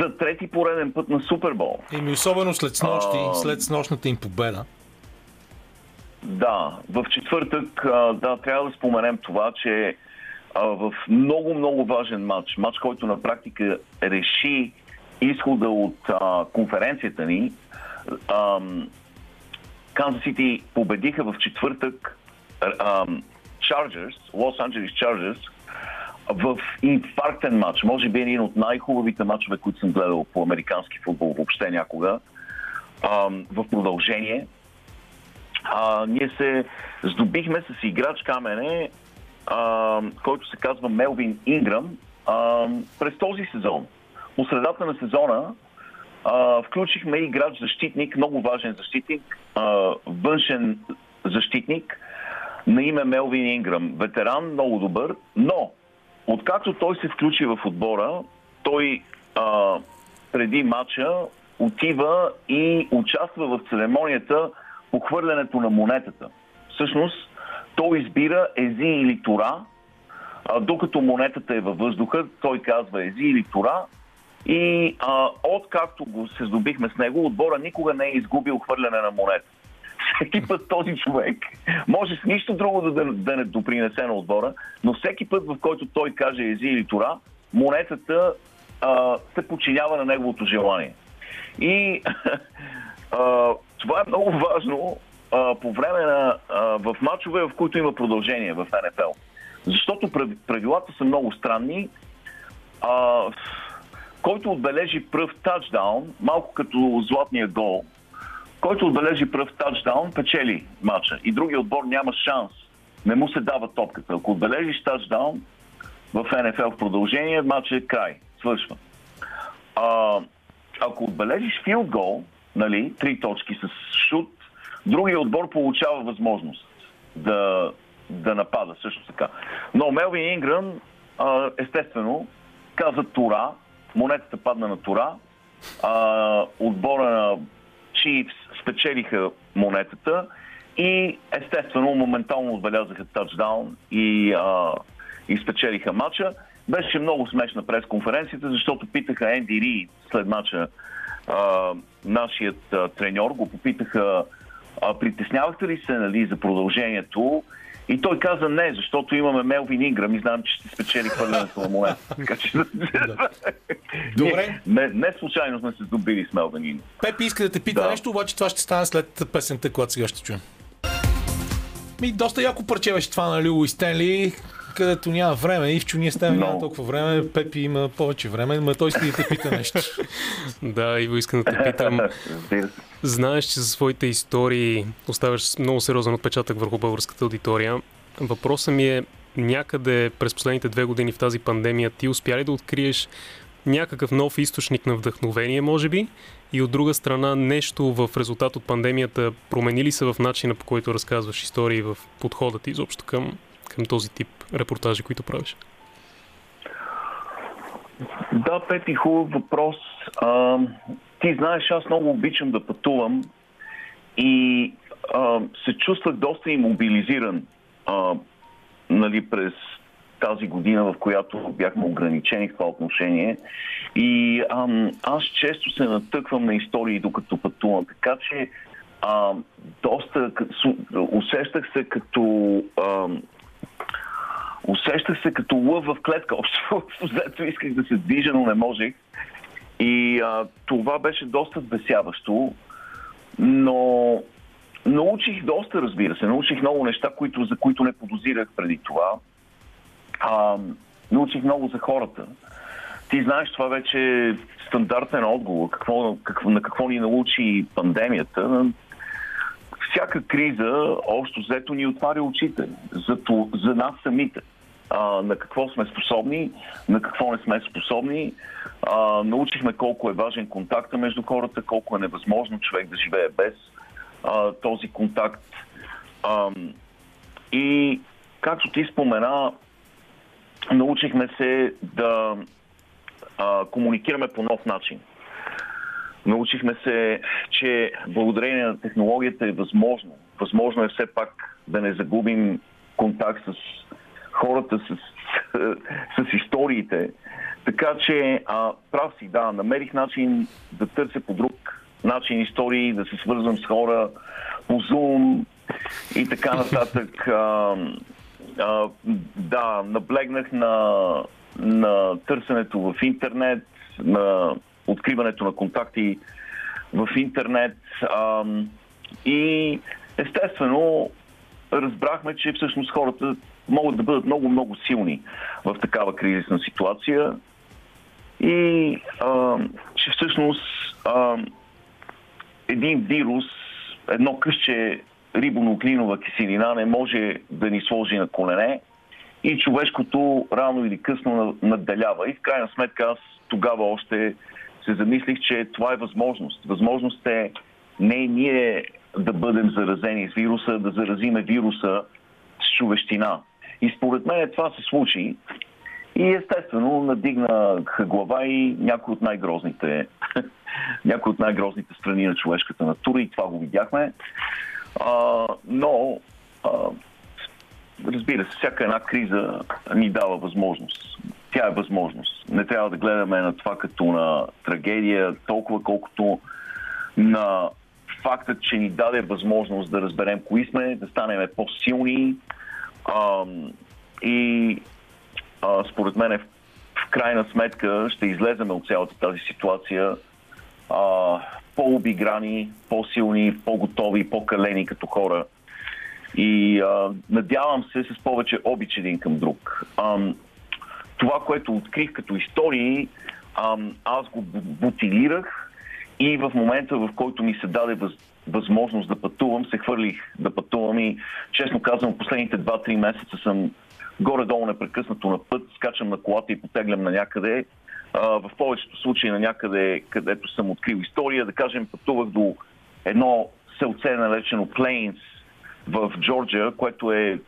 за трети пореден път на Супербол. Еми, особено след снощи, А. след снощната им победа. Да, в четвъртък а, да, трябва да споменем това, че а, в много, много важен матч, матч, който на практика реши изхода от а, конференцията ни, Канзас Сити победиха в четвъртък Chargers, Лос Анджелес Chargers, в инфарктен матч. Може би един от най-хубавите матчове, които съм гледал по американски футбол въобще някога. Ам, в продължение. А, ние се здобихме с играч камене, а, който се казва Мелвин Инграм, а, през този сезон. По средата на сезона а, включихме играч защитник, много важен защитник, а, външен защитник на име Мелвин Инграм. Ветеран, много добър, но откакто той се включи в отбора, той а, преди матча отива и участва в церемонията по хвърлянето на монетата. Всъщност, той избира ези или тора, а, докато монетата е във въздуха, той казва ези или тора, и а, откакто го се здобихме с него, отбора никога не е изгубил хвърляне на монета. Всеки път този човек може с нищо друго да, да, да не допринесе на отбора, но всеки път, в който той каже ези или тора, монетата а, се подчинява на неговото желание. И а, това е много важно а, по време на а, в матчове, в които има продължение в НФЛ. Защото прав- правилата са много странни. А, който отбележи пръв тачдаун, малко като златния гол, който отбележи пръв тачдаун, печели матча. И другия отбор няма шанс. Не му се дава топката. Ако отбележиш тачдаун в НФЛ в продължение, матчът е край. Свършва. А, ако отбележиш филд гол, нали, три точки с шут, другия отбор получава възможност да, да напада също така. Но Мелвин Инграм, естествено, каза Тура, монетата падна на Тура, а, отбора на Chiefs спечелиха монетата и естествено моментално отбелязаха тачдаун и, а, и спечелиха матча. Беше много смешна пресконференцията, защото питаха Енди Ри след матча а, нашият а, треньор, го попитаха а, притеснявахте ли се нали, за продължението и той каза не, защото имаме Мелвин Инграм и знам, че ще спечели хвърлянето на монета. Така че... Добре. Не, не случайно сме се здобили с Мелвин Инграм. Пепи иска да те пита Да. нещо, обаче това ще стане след песента, която сега ще чуем. Ми, доста яко парче беше това на Лило и Стенли, където няма време. Ивчо, ние с теб няма толкова време. Пепи има повече време, но той иска да те пита нещо. Да, Иво, искам да те питам. Знаеш, че за своите истории оставяш много сериозен отпечатък върху българската аудитория. Въпросът ми е някъде през последните две години в тази пандемия ти успя ли да откриеш някакъв нов източник на вдъхновение, може би, и от друга страна нещо в резултат от пандемията промени ли се в начина по който разказваш истории в подхода ти изобщо към, към този тип репортажи, които правиш? Да, Пепи, хубав въпрос. А, ти знаеш, аз много обичам да пътувам и а, се чувствах доста иммобилизиран а, нали, през тази година, в която бяхме ограничени в това отношение. И ам, аз често се натъквам на истории, докато пътувам. Така че а, доста усещах се като ам, усещах се като лъв в клетка. Общо взето исках да се движа, но не можех. И а, това беше доста вбесяващо, но научих доста, разбира се. Научих много неща, които, за които не подозирах преди това. А, научих много за хората. Ти знаеш, това вече е стандартен отговор. Какво, какво, на какво ни научи пандемията? Всяка криза, общо взето, ни отваря очите за, за нас самите. А, на какво сме способни, на какво не сме способни. А, научихме колко е важен контакта между хората, колко е невъзможно човек да живее без а, този контакт. А, и както ти спомена, научихме се да а, комуникираме по нов начин. Научихме се, че благодарение на технологията е възможно. Възможно е все пак да не загубим контакт с хората, с, с историите. Така че, а, прав си, да, намерих начин да търся по друг начин истории, да се свързвам с хора по Zoom и така нататък. А, а, да, наблегнах на, на търсенето в интернет, на откриването на контакти в интернет. А, и естествено разбрахме, че всъщност хората могат да бъдат много-много силни в такава кризисна ситуация и а, че всъщност а, един вирус, едно къще рибонуклинова киселина не може да ни сложи на колене и човешкото рано или късно надделява. И в крайна сметка аз тогава още се замислих, че това е възможност. Възможност е не ние да бъдем заразени с вируса, да заразиме вируса с човещина. И според мен това се случи. И естествено надигна глава и някои от най-грозните, някои от най-грозните страни на човешката натура и това го видяхме. А, но, а, разбира се, всяка една криза ни дава възможност. Тя е възможност. Не трябва да гледаме на това като на трагедия, толкова колкото на фактът, че ни даде възможност да разберем кои сме, да станем по-силни а, и а, според мен в, в крайна сметка ще излезем от цялата тази ситуация а, по-обиграни, по-силни, по-готови, по-калени като хора. И а, надявам се с повече обич един към друг. А, това, което открих като истории, аз го бутилирах и в момента, в който ми се даде въз, възможност да пътувам, се хвърлих да пътувам и честно казвам, последните 2-3 месеца съм горе-долу непрекъснато на път, скачам на колата и потеглям на някъде в повечето случаи на някъде, където съм открил история, да кажем, пътувах до едно селце, наречено Плейнс в Джорджия, което е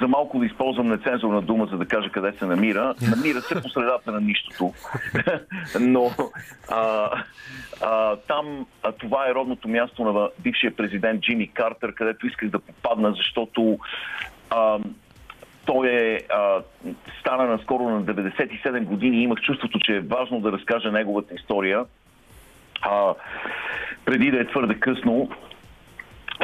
за малко да използвам нецензурна дума, за да кажа къде се намира. Намира се по средата на нищото. Но а, а, там а, това е родното място на бившия президент Джимми Картер, където исках да попадна, защото а, той е, а, стана наскоро на 97 години и имах чувството, че е важно да разкажа неговата история. А, преди да е твърде късно,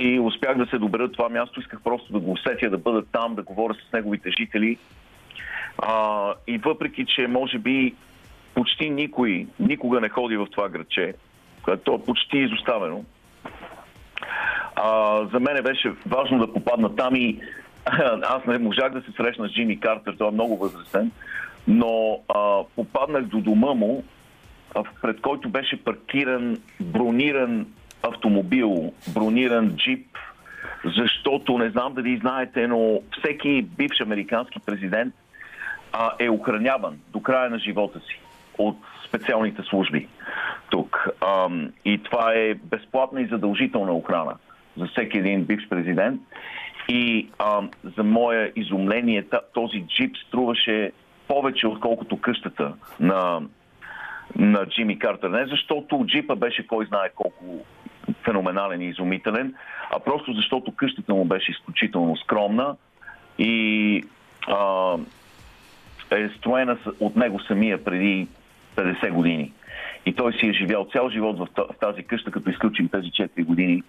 и успях да се добера това място. Исках просто да го усетя, да бъда там, да говоря с неговите жители. А, и въпреки, че може би почти никой никога не ходи в това градче, което е почти изоставено, а, за мен беше важно да попадна там и аз не можах да се срещна с Джимми Картер, той е много възрастен, но а, попаднах до дома му, пред който беше паркиран брониран автомобил, брониран джип, защото не знам дали знаете, но всеки бивш американски президент а, е охраняван до края на живота си от специалните служби тук. А, и това е безплатна и задължителна охрана за всеки един бивш президент. И а, за мое изумление този джип струваше повече отколкото къщата на, на Джимми Картер. Не защото джипа беше кой знае колко феноменален и изумителен, а просто защото къщата му беше изключително скромна и а, е строена от него самия преди 50 години. И той си е живял цял живот в тази къща, като изключим тези 4 години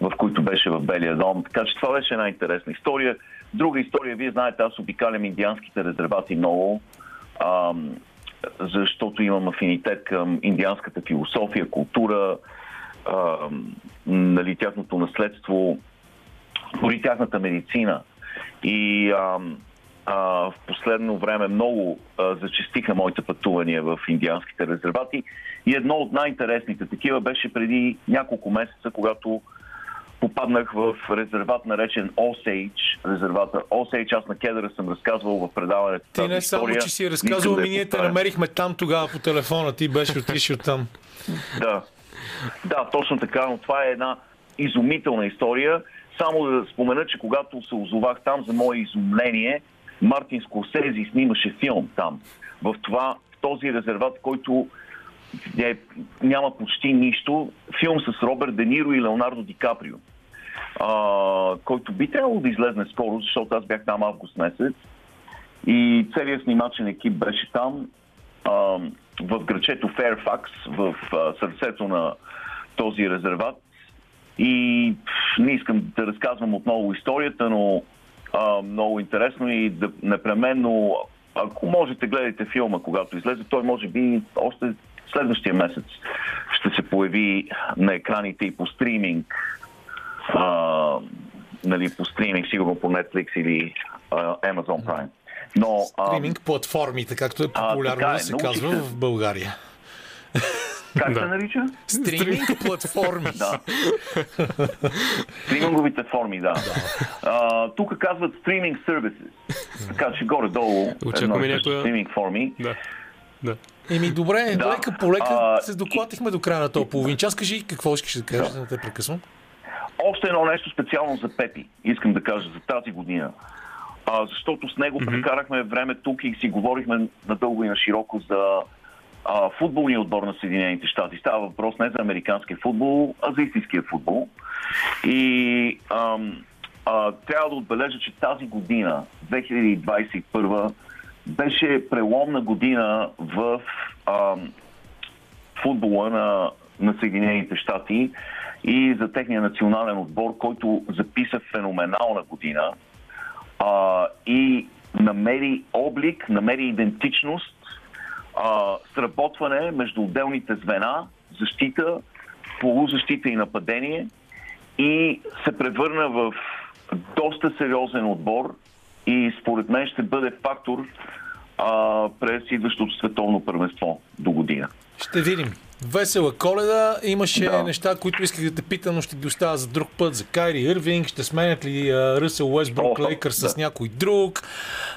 в които беше в Белия дом. Така че това беше една интересна история. Друга история, вие знаете, аз обикалям индианските резервати много, ам, защото имам афинитет към индианската философия, култура, ам, нали, тяхното наследство, дори тяхната медицина. и а, а, в последно време много а, зачастиха моите пътувания в индианските резервати. И едно от най-интересните такива беше преди няколко месеца, когато попаднах в резерват наречен Осейдж. Резервата Осейдж, аз на Кедъра съм разказвал в предаването. Ти не само, че си разказвал, ми ние те намерихме там тогава по телефона, ти беше отишъл там. Да. Да, точно така, но това е една изумителна история. Само да спомена, че когато се озовах там, за мое изумление, Мартин Скорсези снимаше филм там. В, това, в този резерват, който е, няма почти нищо. Филм с Роберт Де Ниро и Леонардо Ди Каприо, а, който би трябвало да излезне скоро, защото аз бях там август месец. И целият снимачен екип беше там, а, в грачето Ферфакс, в а, сърцето на този резерват. И не искам да разказвам отново историята, но а, много интересно и да, непременно, ако можете, гледайте филма, когато излезе. Той може би още следващия месец ще се появи на екраните и по стриминг. А, нали, по стриминг, сигурно по Netflix или а, Amazon Prime. Но, стриминг платформите, както е популярно а, е, да се казва в България. Как да. се нарича? Стриминг платформи. да. Стриминговите форми, да. А, тук казват стриминг services. Така че горе-долу Очакваме някоя... стриминг форми. Да. Да. Еми добре, да. лека по лека а, се доклатихме до края на този половин час. Кажи какво искаш да кажеш, да не те прекъсвам. Още едно нещо специално за Пепи, искам да кажа, за тази година. А, защото с него mm-hmm. прекарахме време тук и си говорихме надълго и на широко за а, футболния отбор на Съединените щати. Става въпрос не за американския футбол, а за истинския футбол. И ам, а, трябва да отбележа, че тази година, 2021, беше преломна година в ам, футбола на, на Съединените щати и за техния национален отбор, който записа феноменална година а, и намери облик, намери идентичност а, сработване между отделните звена, защита, полузащита и нападение и се превърна в доста сериозен отбор и според мен ще бъде фактор а, през идващото световно първенство до година. Ще видим. Весела коледа. Имаше да. неща, които исках да те питам, но ще ги оставя за друг път. За Кайри Ирвинг. Ще сменят ли Ръсел Уестбрук Лейкър да. с някой друг.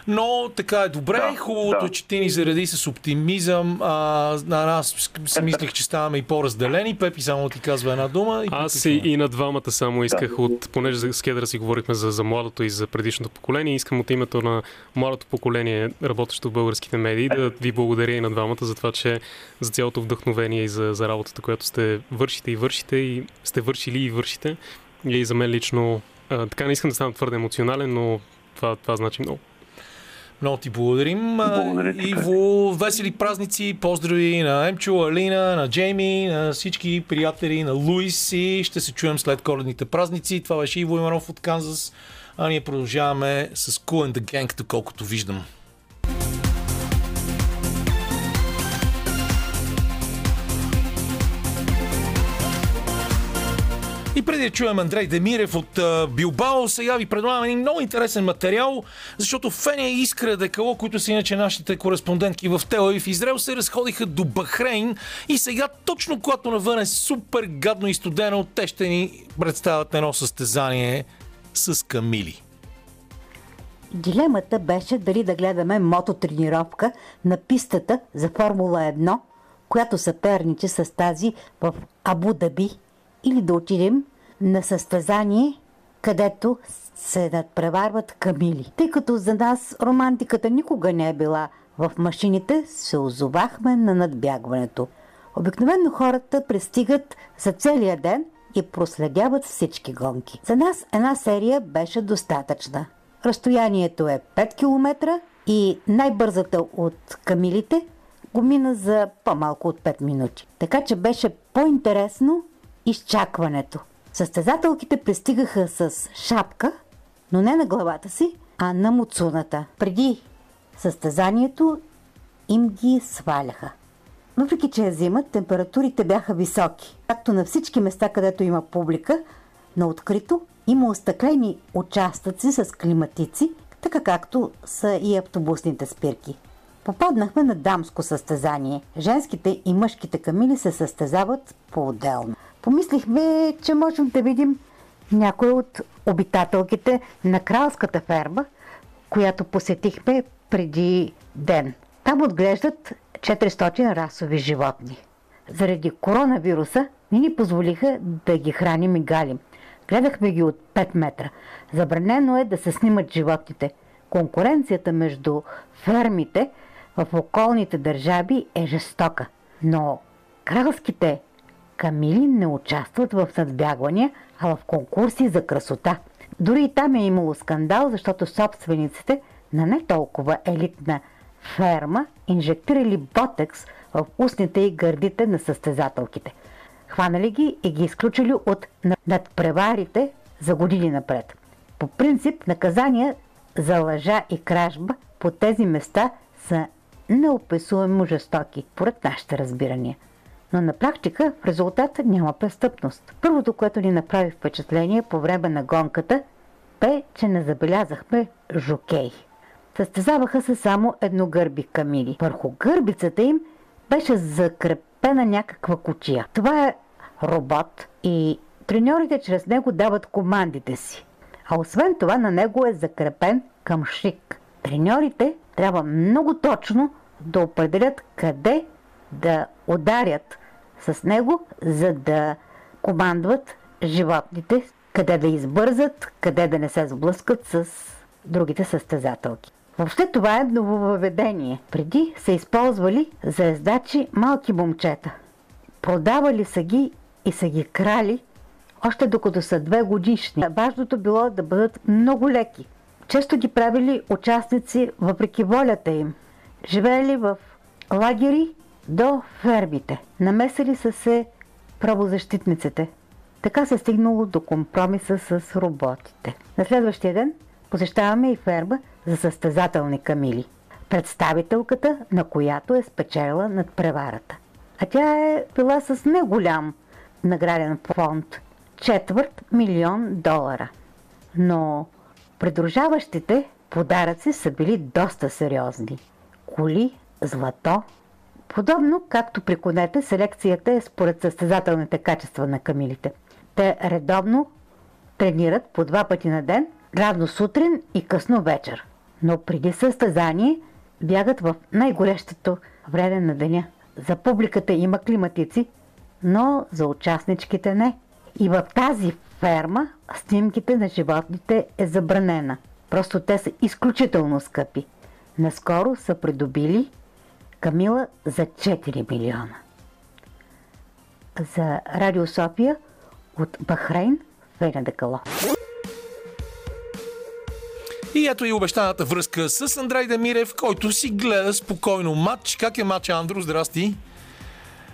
Но така е добре. Да, Хубавото, да. че ти ни заради с оптимизъм. А, аз си мислех, че ставаме и по-разделени. Пепи само ти казва една дума. И аз и, и на двамата само исках, да. от, понеже с Кедра си говорихме за, за младото и за предишното поколение, искам от името на младото поколение, работещо в българските медии, да ви благодаря и на двамата за това, че за цялото вдъхновение и за, за работата, която сте вършите и вършите и сте вършили и вършите. И за мен лично, а, така не искам да стана твърде емоционален, но това, това значи много. Много ти благодарим. Благодаря Иво, весели празници, поздрави на Емчо, Алина, на Джейми, на всички приятели, на Луис и ще се чуем след коледните празници. Това беше Иво Иманов от Канзас, а ние продължаваме с Cool and the Gang, колкото виждам. Преди да чуем Андрей Демирев от Билбао, сега ви предлагам един много интересен материал, защото Феня и Искра Декало, които са иначе нашите кореспондентки в Тела и в Израел, се разходиха до Бахрейн и сега, точно когато навън е супер гадно и студено, те ще ни представят едно състезание с камили. Дилемата беше дали да гледаме мототренировка на пистата за Формула 1, която съперничи с тази в Абу Даби или да отидем на състезание, където се надпреварват камили. Тъй като за нас романтиката никога не е била в машините, се озовахме на надбягването. Обикновено хората пристигат за целия ден и проследяват всички гонки. За нас една серия беше достатъчна. Разстоянието е 5 км и най-бързата от камилите го мина за по-малко от 5 минути. Така че беше по-интересно изчакването. Състезателките пристигаха с шапка, но не на главата си, а на муцуната. Преди състезанието им ги сваляха. Въпреки, че е зима, температурите бяха високи. Както на всички места, където има публика, на открито Има остъклени участъци с климатици, така както са и автобусните спирки. Попаднахме на дамско състезание. Женските и мъжките камили се състезават по-отделно. Помислихме, че можем да видим някои от обитателките на кралската ферма, която посетихме преди ден. Там отглеждат 400 расови животни. Заради коронавируса не ни позволиха да ги храним и галим. Гледахме ги от 5 метра. Забранено е да се снимат животните. Конкуренцията между фермите в околните държави е жестока. Но кралските камили не участват в надбягвания, а в конкурси за красота. Дори и там е имало скандал, защото собствениците на не толкова елитна ферма инжектирали ботекс в устните и гърдите на състезателките. Хванали ги и ги изключили от надпреварите за години напред. По принцип, наказания за лъжа и кражба по тези места са неописуемо жестоки, поред нашите разбирания. Но на практика в резултата няма престъпност. Първото, което ни направи впечатление по време на гонката, бе, че не забелязахме жокей. Състезаваха се само едногърби камили. Върху гърбицата им беше закрепена някаква кучия. Това е робот и треньорите чрез него дават командите си. А освен това на него е закрепен към шик. Треньорите трябва много точно да определят къде да ударят с него, за да командват животните, къде да избързат, къде да не се сблъскат с другите състезателки. Въобще това е нововъведение. Преди са използвали за ездачи малки момчета. Продавали са ги и са ги крали още докато са две годишни. Важното било да бъдат много леки. Често ги правили участници въпреки волята им. Живеели в лагери до фермите. Намесили са се правозащитниците. Така се стигнало до компромиса с роботите. На следващия ден посещаваме и ферма за състезателни камили. Представителката на която е спечелила над преварата. А тя е била с неголям награден фонд четвърт милион долара. Но придружаващите подаръци са били доста сериозни. Коли, злато. Подобно както при конете, селекцията е според състезателните качества на камилите. Те редовно тренират по два пъти на ден, рано сутрин и късно вечер. Но преди състезание бягат в най-горещото време на деня. За публиката има климатици, но за участничките не. И в тази ферма снимките на животните е забранена. Просто те са изключително скъпи. Наскоро са придобили Камила за 4 милиона. За Радио София от Бахрейн Феня Декало. И ето и обещаната връзка с Андрей Демирев, който си гледа спокойно матч. Как е матч, Андро? Здрасти!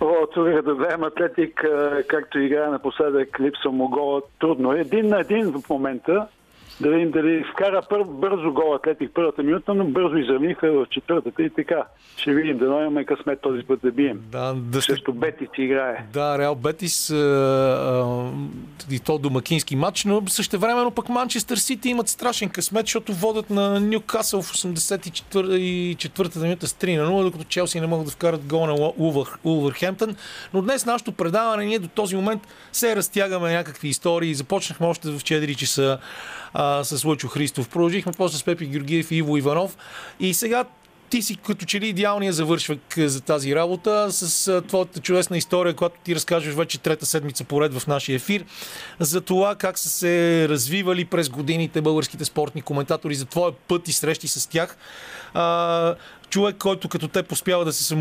О, тук да гледам Атлетик, както играе напоследък, липса му гола. Трудно е. Един на един в момента. Да видим дали вкара пър, бързо гол Атлетик първата минута, но бързо изравниха в четвъртата и така. Ще видим, да имаме късмет този път да бием. Да, да Също Бетис играе. Да, Реал Бетис а, а, и то домакински матч, но също времено пък Манчестър Сити имат страшен късмет, защото водят на Ньюкасъл в 84-та минута с 3 на 0, докато Челси не могат да вкарат гол на Улвърхемптън. Но днес нашето предаване ние до този момент се разтягаме някакви истории. Започнахме още в 4 часа а, с Лъчо Христов. Продължихме после с Пепи Георгиев и Иво Иванов. И сега ти си като че ли идеалният завършвак за тази работа с твоята чудесна история, която ти разкажеш вече трета седмица поред в нашия ефир, за това как са се развивали през годините българските спортни коментатори, за твоя път и срещи с тях. А, човек, който като те поспява да се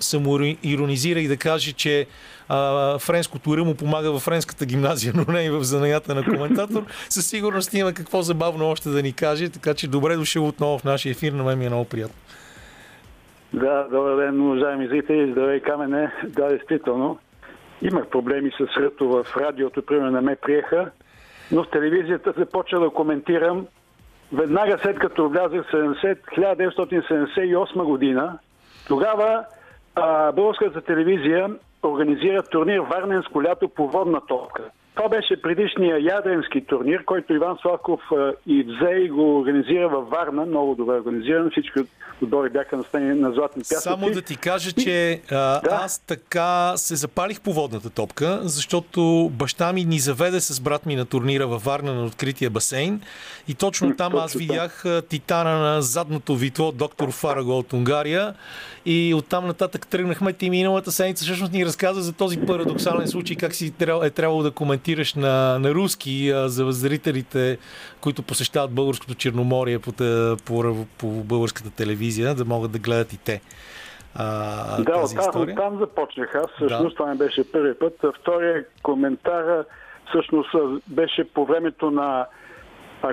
самоиронизира и да каже, че а, френското ръ помага в френската гимназия, но не и в занаята на коментатор. Със сигурност има какво забавно още да ни каже, така че добре дошъл отново в нашия ефир, на мен ми е много приятно. Да, добър ден, уважаеми зрители. Здравей, Камене. Да, действително. Имах проблеми с ръто в радиото, примерно не ме приеха, но в телевизията започна да коментирам веднага след като влязах в 1978 година. Тогава а, българската телевизия организира турнир Варненско лято по водна топка. Това беше предишния ядренски турнир, който Иван Славков и взе и го организира във Варна, много добре организиран. Всички отбори бяха настани на златни пясъци. Само да ти кажа, че а, да. аз така се запалих по водната топка, защото баща ми ни заведе с брат ми на турнира във Варна на открития басейн и точно там точно аз видях титана на задното витло, доктор Фараго от Унгария и оттам нататък тръгнахме. Ти миналата седмица всъщност ни разказа за този парадоксален случай, как си е трябвало да коментираш на, на руски а, за зрителите, които посещават българското Черноморие по, по, по българската телевизия, да могат да гледат и те. А, да, тази оттам, оттам започнах аз. Всъщност да. това не беше първи път. Втория коментар всъщност беше по времето на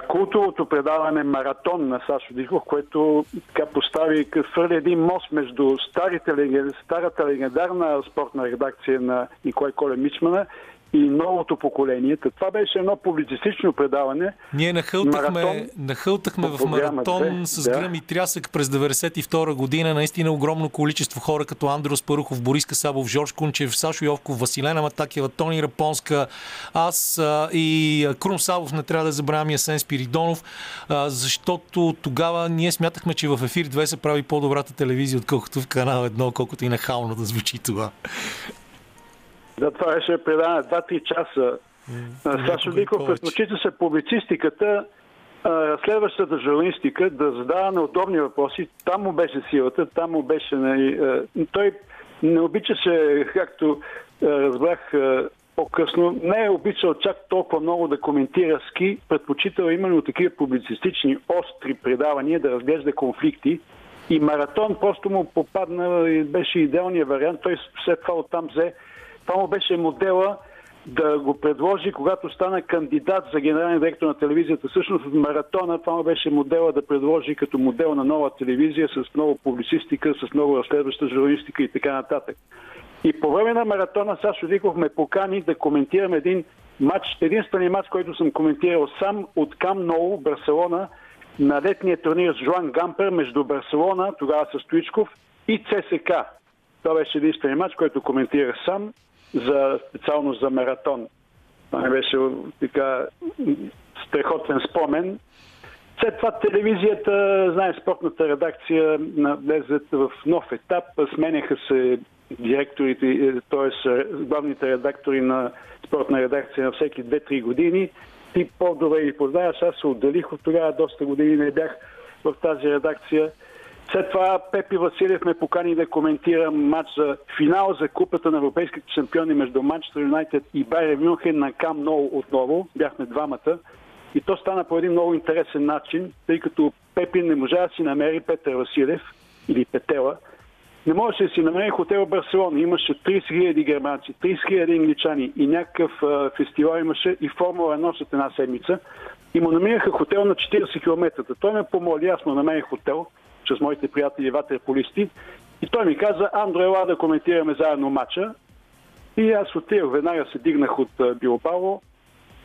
култовото предаване Маратон на Сашо Дихов, което така постави, свърли един мост между старите, старата легендарна спортна редакция на Николай Коле Мичмана и новото поколение. Това беше едно публицистично предаване. Ние нахълтахме, маратон, нахълтахме в маратон 2, с да. гръм и трясък през 92 година. Наистина огромно количество хора, като Андрос Парухов, Борис Касабов, Жорж Кунчев, Сашо Йовков, Василена Матакева, Тони Рапонска, аз а, и Крум Савов, не трябва да забравяме Ясен Спиридонов, а, защото тогава ние смятахме, че в ефир 2 се прави по-добрата телевизия, отколкото в канал 1, колкото и нахално да звучи това. Да, това беше предаване 2-3 часа. Mm, Сашо Диков предпочита се публицистиката, следващата журналистика, да задава неудобни въпроси. Там му беше силата, там му беше... Нали, той не обичаше, както разбрах по-късно, не е обичал чак толкова много да коментира ски, предпочитал именно такива публицистични, остри предавания, да разглежда конфликти. И маратон просто му попадна и беше идеалният вариант. Той след това оттам взе това му беше модела да го предложи, когато стана кандидат за генерален директор на телевизията. Всъщност маратона това му беше модела да предложи като модел на нова телевизия с много публицистика, с много разследваща журналистика и така нататък. И по време на маратона Сашо Виков ме покани да коментирам един матч, единствения матч, който съм коментирал сам от Кам Ноу, Барселона, на летния турнир с Жуан Гампер между Барселона, тогава с Стоичков, и ЦСК. Това беше единствения матч, който коментирах сам за, специално за маратон. Това не беше така страхотен спомен. След това телевизията, знае, спортната редакция влезе в нов етап. Сменяха се директорите, т.е. главните редактори на спортна редакция на всеки 2-3 години. Ти по-добре ги познаваш. Аз се отделих от тогава, доста години не бях в тази редакция. След това Пепи Василев ме покани да коментирам матч за финал за купата на европейските шампиони между Манчестър Юнайтед и Байер Мюнхен на Кам Ноу отново. Бяхме двамата. И то стана по един много интересен начин, тъй като Пепи не можа да си намери Петър Василев или Петела. Не можеше да си намери хотел в Барселона. Имаше 30 000 германци, 30 000 англичани и някакъв а, фестивал имаше и Формула 1 след една седмица. И му намираха хотел на 40 км. Той ме помоли, аз му намерих хотел с моите приятели ватерполисти. И той ми каза, Андро, ела да коментираме заедно матча. И аз отидох, веднага се дигнах от Билбао.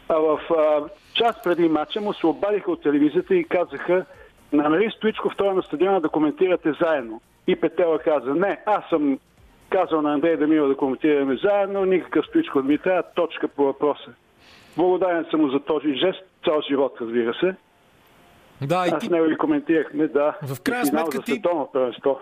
А в а, час преди матча му се обадиха от телевизията и казаха, намери Стоичков това на стадиона да коментирате заедно. И Петела каза, не, аз съм казал на Андрей Дамиров да коментираме заедно, никакъв Стоичков ми трябва, точка по въпроса. Благодарен съм му за този жест, цял живот, разбира се. Да, и Аз ти... него и коментирахме, да. В крайна сметка ти,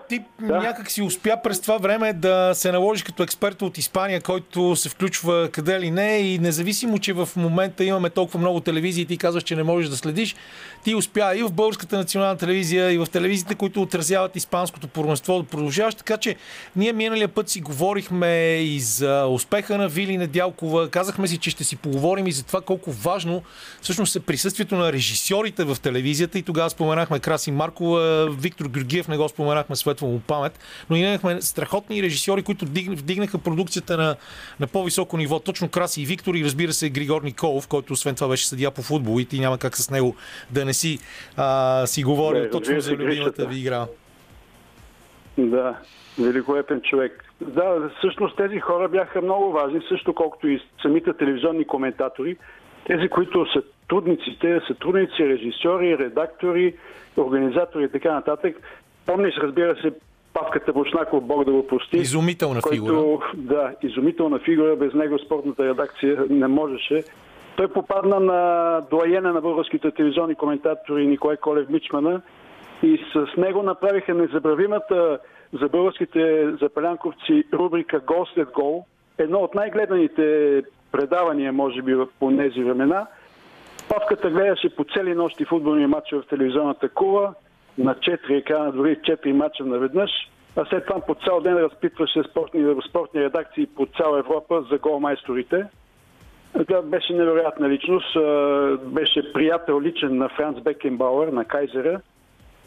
ти да? някак си успя през това време да се наложи като експерт от Испания, който се включва къде ли не и независимо, че в момента имаме толкова много телевизии и ти казваш, че не можеш да следиш, ти успя и в Българската национална телевизия, и в телевизиите, които отразяват испанското първенство да продължаваш. Така че ние миналия път си говорихме и за успеха на Вили Недялкова. Казахме си, че ще си поговорим и за това колко важно всъщност е присъствието на режисьорите в телевизията. И тогава споменахме Краси Маркова, Виктор Георгиев, не го споменахме светла му памет. Но и имахме страхотни режисьори, които вдигнаха продукцията на, на по-високо ниво. Точно Краси и Виктор и разбира се Григор Николов, който освен това беше съдия по футбол и ти няма как с него да не си, а, си говорил не, точно за любимата ви игра. Да, великолепен човек. Да, всъщност тези хора бяха много важни, също колкото и самите телевизионни коментатори. Тези, които са трудниците, сътрудници, режисьори, редактори, организатори и така нататък. Помниш, разбира се, Павката Бушнаков, Бог да го прости. Изумителна който, фигура. Да, изумителна фигура. Без него спортната редакция не можеше. Той попадна на доаена на българските телевизионни коментатори Николай Колев Мичмана и с него направиха незабравимата за българските запалянковци рубрика Гол след гол. Едно от най-гледаните предавания, може би, по тези времена. Павката гледаше по цели нощи футболни матчи в телевизионната кула, на 4 екрана, дори 4 мача наведнъж, а след това по цял ден разпитваше спортни, спортни редакции по цяла Европа за голмайсторите. Тя беше невероятна личност, беше приятел личен на Франц Бекенбауер, на Кайзера,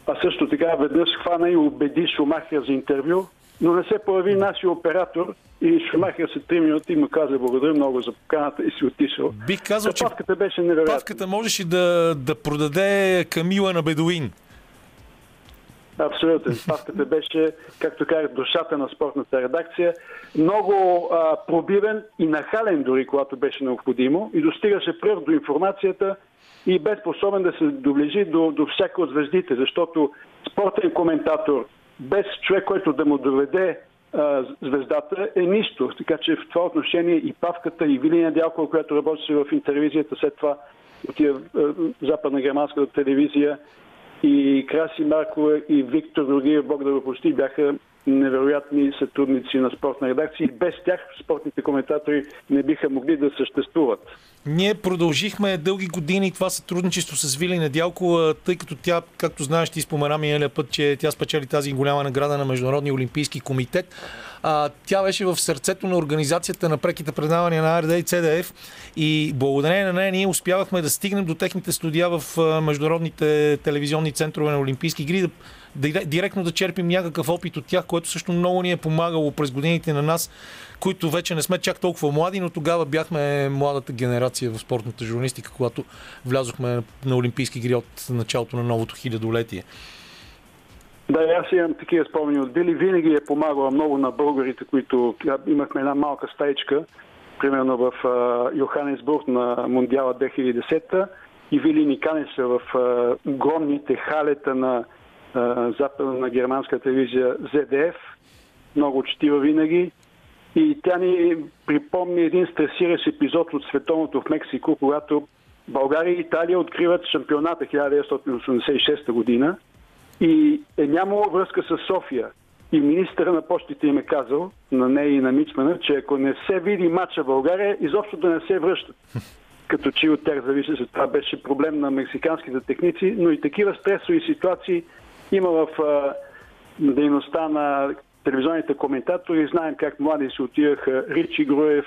а също така веднъж хвана и убеди Шумахер за интервю, но не се появи нашия оператор и Шумахер се 3 минути и му каза благодаря много за поканата и си отишъл. Бих казал, че Павката беше невероятна. Павката можеше да, да продаде Камила на Бедуин. Абсолютно. Павката беше, както казах, душата на спортната редакция. Много а, пробивен и нахален дори, когато беше необходимо. И достигаше пръв до информацията и бе способен да се доближи до, до всяка от звездите, защото спортен коментатор без човек, който да му доведе а, звездата е нищо. Така че в това отношение и Павката, и Вилина Дялкова, която работеше в телевизията, след това отива в западна германската телевизия, и Краси Маркова и Виктор Георгиев, Бог да го прости, бяха невероятни сътрудници на спортна редакция и без тях спортните коментатори не биха могли да съществуват. Ние продължихме дълги години това сътрудничество с Вили Недялкова, тъй като тя, както знаеш, ти спомена миналия път, че тя спечели тази голяма награда на Международния олимпийски комитет. А, тя беше в сърцето на организацията на преките предавания на АРД и ЦДФ и благодарение на нея ние успявахме да стигнем до техните студия в международните телевизионни центрове на Олимпийски игри, директно да черпим някакъв опит от тях, което също много ни е помагало през годините на нас, които вече не сме чак толкова млади, но тогава бяхме младата генерация в спортната журналистика, когато влязохме на Олимпийски игри от началото на новото хилядолетие. Да, аз имам такива спомени от Били. Винаги е помагала много на българите, които имахме една малка стаичка, примерно в Йоханесбург на Мондиала 2010 и Вили ни канеше в огромните халета на западна германска телевизия ZDF. Много четива винаги. И тя ни припомни един стресиращ епизод от световното в Мексико, когато България и Италия откриват шампионата 1986 година и е нямало връзка с София. И министъра на почтите им е казал, на нея и на Мичмана, че ако не се види матча България, изобщо да не се връщат. Като че от тях зависи, че това беше проблем на мексиканските техници, но и такива стресови ситуации има в дейността на телевизионните коментатори. Знаем как млади се отиваха Ричи Груев,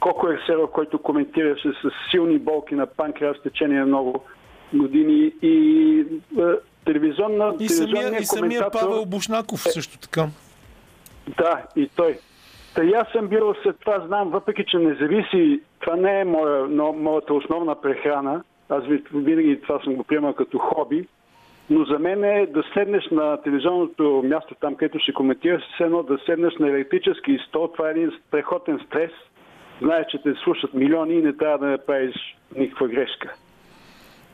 Коко Ерсеров, който коментираше с силни болки на панкреас в течение на много години и телевизионна, и самия, и самия Павел Бушнаков е, също така. Да, и той. Та и аз съм бил след това, знам, въпреки че не зависи, това не е моя, но, моята основна прехрана, аз винаги това съм го приемал като хоби, но за мен е да седнеш на телевизионното място, там където ще коментираш, все едно да седнеш на електрически стол, това е един страхотен стрес. Знаеш, че те слушат милиони и не трябва да не правиш никаква грешка.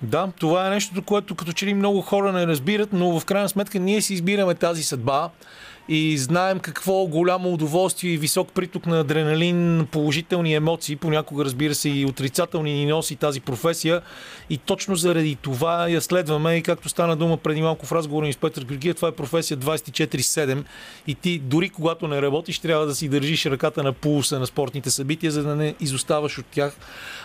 Да, това е нещо, което като че ли много хора не разбират, но в крайна сметка ние си избираме тази съдба и знаем какво голямо удоволствие и висок приток на адреналин, положителни емоции, понякога разбира се и отрицателни ни носи тази професия и точно заради това я следваме и както стана дума преди малко в разговора ни с Петър Георгиев, това е професия 24-7 и ти дори когато не работиш трябва да си държиш ръката на пулса на спортните събития, за да не изоставаш от тях.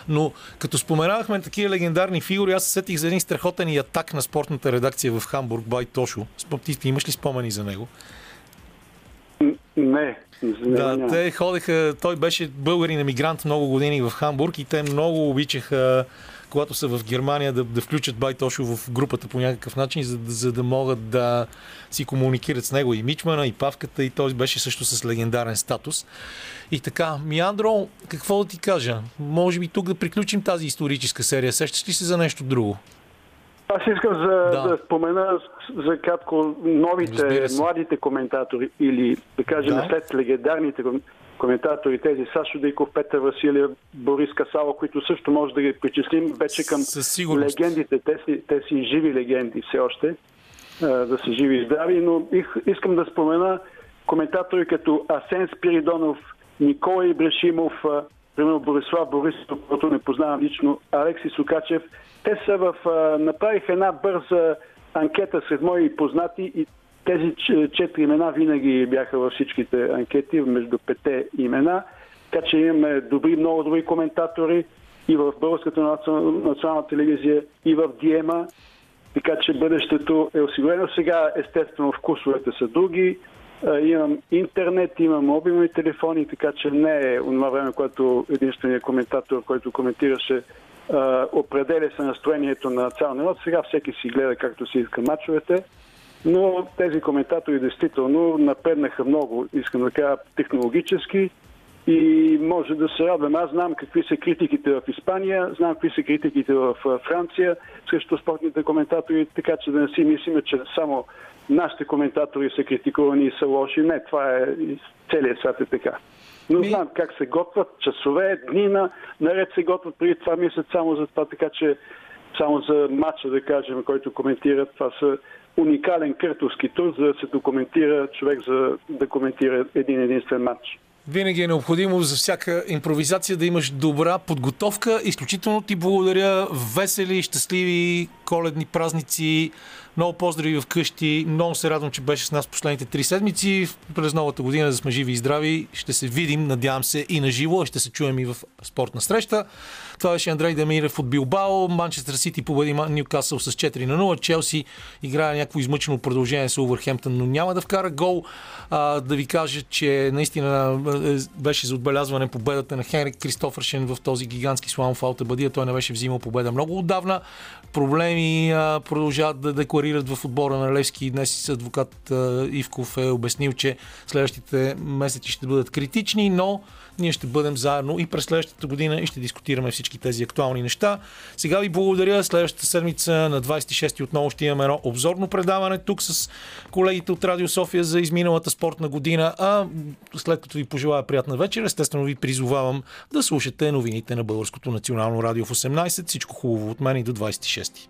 Но като споменавахме такива легендарни фигури, аз се сетих за един страхотен и атак на спортната редакция в Хамбург, Бай Тошо. Ти имаш ли спомени за него? Не. Да, няма. те ходеха, той беше българин емигрант много години в Хамбург и те много обичаха когато са в Германия да, да включат Байтошо в групата по някакъв начин, за, за да могат да си комуникират с него и Мичмана, и Павката, и той беше също с легендарен статус. И така, Миандро, какво да ти кажа? Може би тук да приключим тази историческа серия. Сещаш ли се за нещо друго? Аз искам за, да. да спомена за кратко новите, младите коментатори или да кажем да. след легендарните коментатори, тези Сашо Диков, Петър Василия, Борис Касава, които също може да ги причислим вече към легендите. Те си, те си живи легенди все още. да са живи и здрави, но искам да спомена коментатори като Асен Спиридонов, Никола Ибрашимов, примерно Борислав Борисов, който не познавам лично, Алекси Сукачев. Те са в... направих една бърза анкета сред мои познати и тези четири имена винаги бяха във всичките анкети, между пете имена. Така че имаме добри, много добри коментатори и в Българската национална телевизия, и в Диема. Така че бъдещето е осигурено. Сега, естествено, вкусовете са други. Имам интернет, имам мобилни телефони, така че не е онова време, което единственият коментатор, който коментираше, определя се настроението на цял народ. Сега всеки си гледа както си иска мачовете. Но тези коментатори действително напреднаха много, искам да кажа, технологически и може да се радвам. Аз знам какви са критиките в Испания, знам какви са критиките в Франция срещу спортните коментатори, така че да не си мислиме, че само нашите коментатори са критикувани и са лоши. Не, това е целият свят е така. Но знам как се готвят, часове, дни на наред се готвят преди това месец само за това, така че само за матча, да кажем, който коментират, това са уникален къртовски тур, за да се документира човек за да коментира един единствен матч. Винаги е необходимо за всяка импровизация да имаш добра подготовка. Изключително ти благодаря. Весели, щастливи коледни празници. Много поздрави вкъщи. Много се радвам, че беше с нас последните три седмици. През новата година да сме живи и здрави. Ще се видим, надявам се, и на живо. Ще се чуем и в спортна среща. Това беше Андрей Демирев от Билбао. Манчестър Сити победи Ньюкасъл с 4 на 0. Челси играе някакво измъчено продължение с Увърхемптън, но няма да вкара гол. А, да ви кажа, че наистина е, беше за отбелязване победата на Хенрик Кристофършен в този гигантски слам в Алтабадия. Той не беше взимал победа много отдавна. Проблеми а, продължават да декларират в отбора на Левски. Днес адвокат Ивков е обяснил, че следващите месеци ще бъдат критични, но ние ще бъдем заедно и през следващата година и ще дискутираме всички тези актуални неща. Сега ви благодаря. Следващата седмица на 26 отново ще имаме едно обзорно предаване тук с колегите от Радио София за изминалата спортна година. А след като ви пожелая приятна вечер, естествено ви призовавам да слушате новините на Българското национално радио в 18. Всичко хубаво от мен и до 26.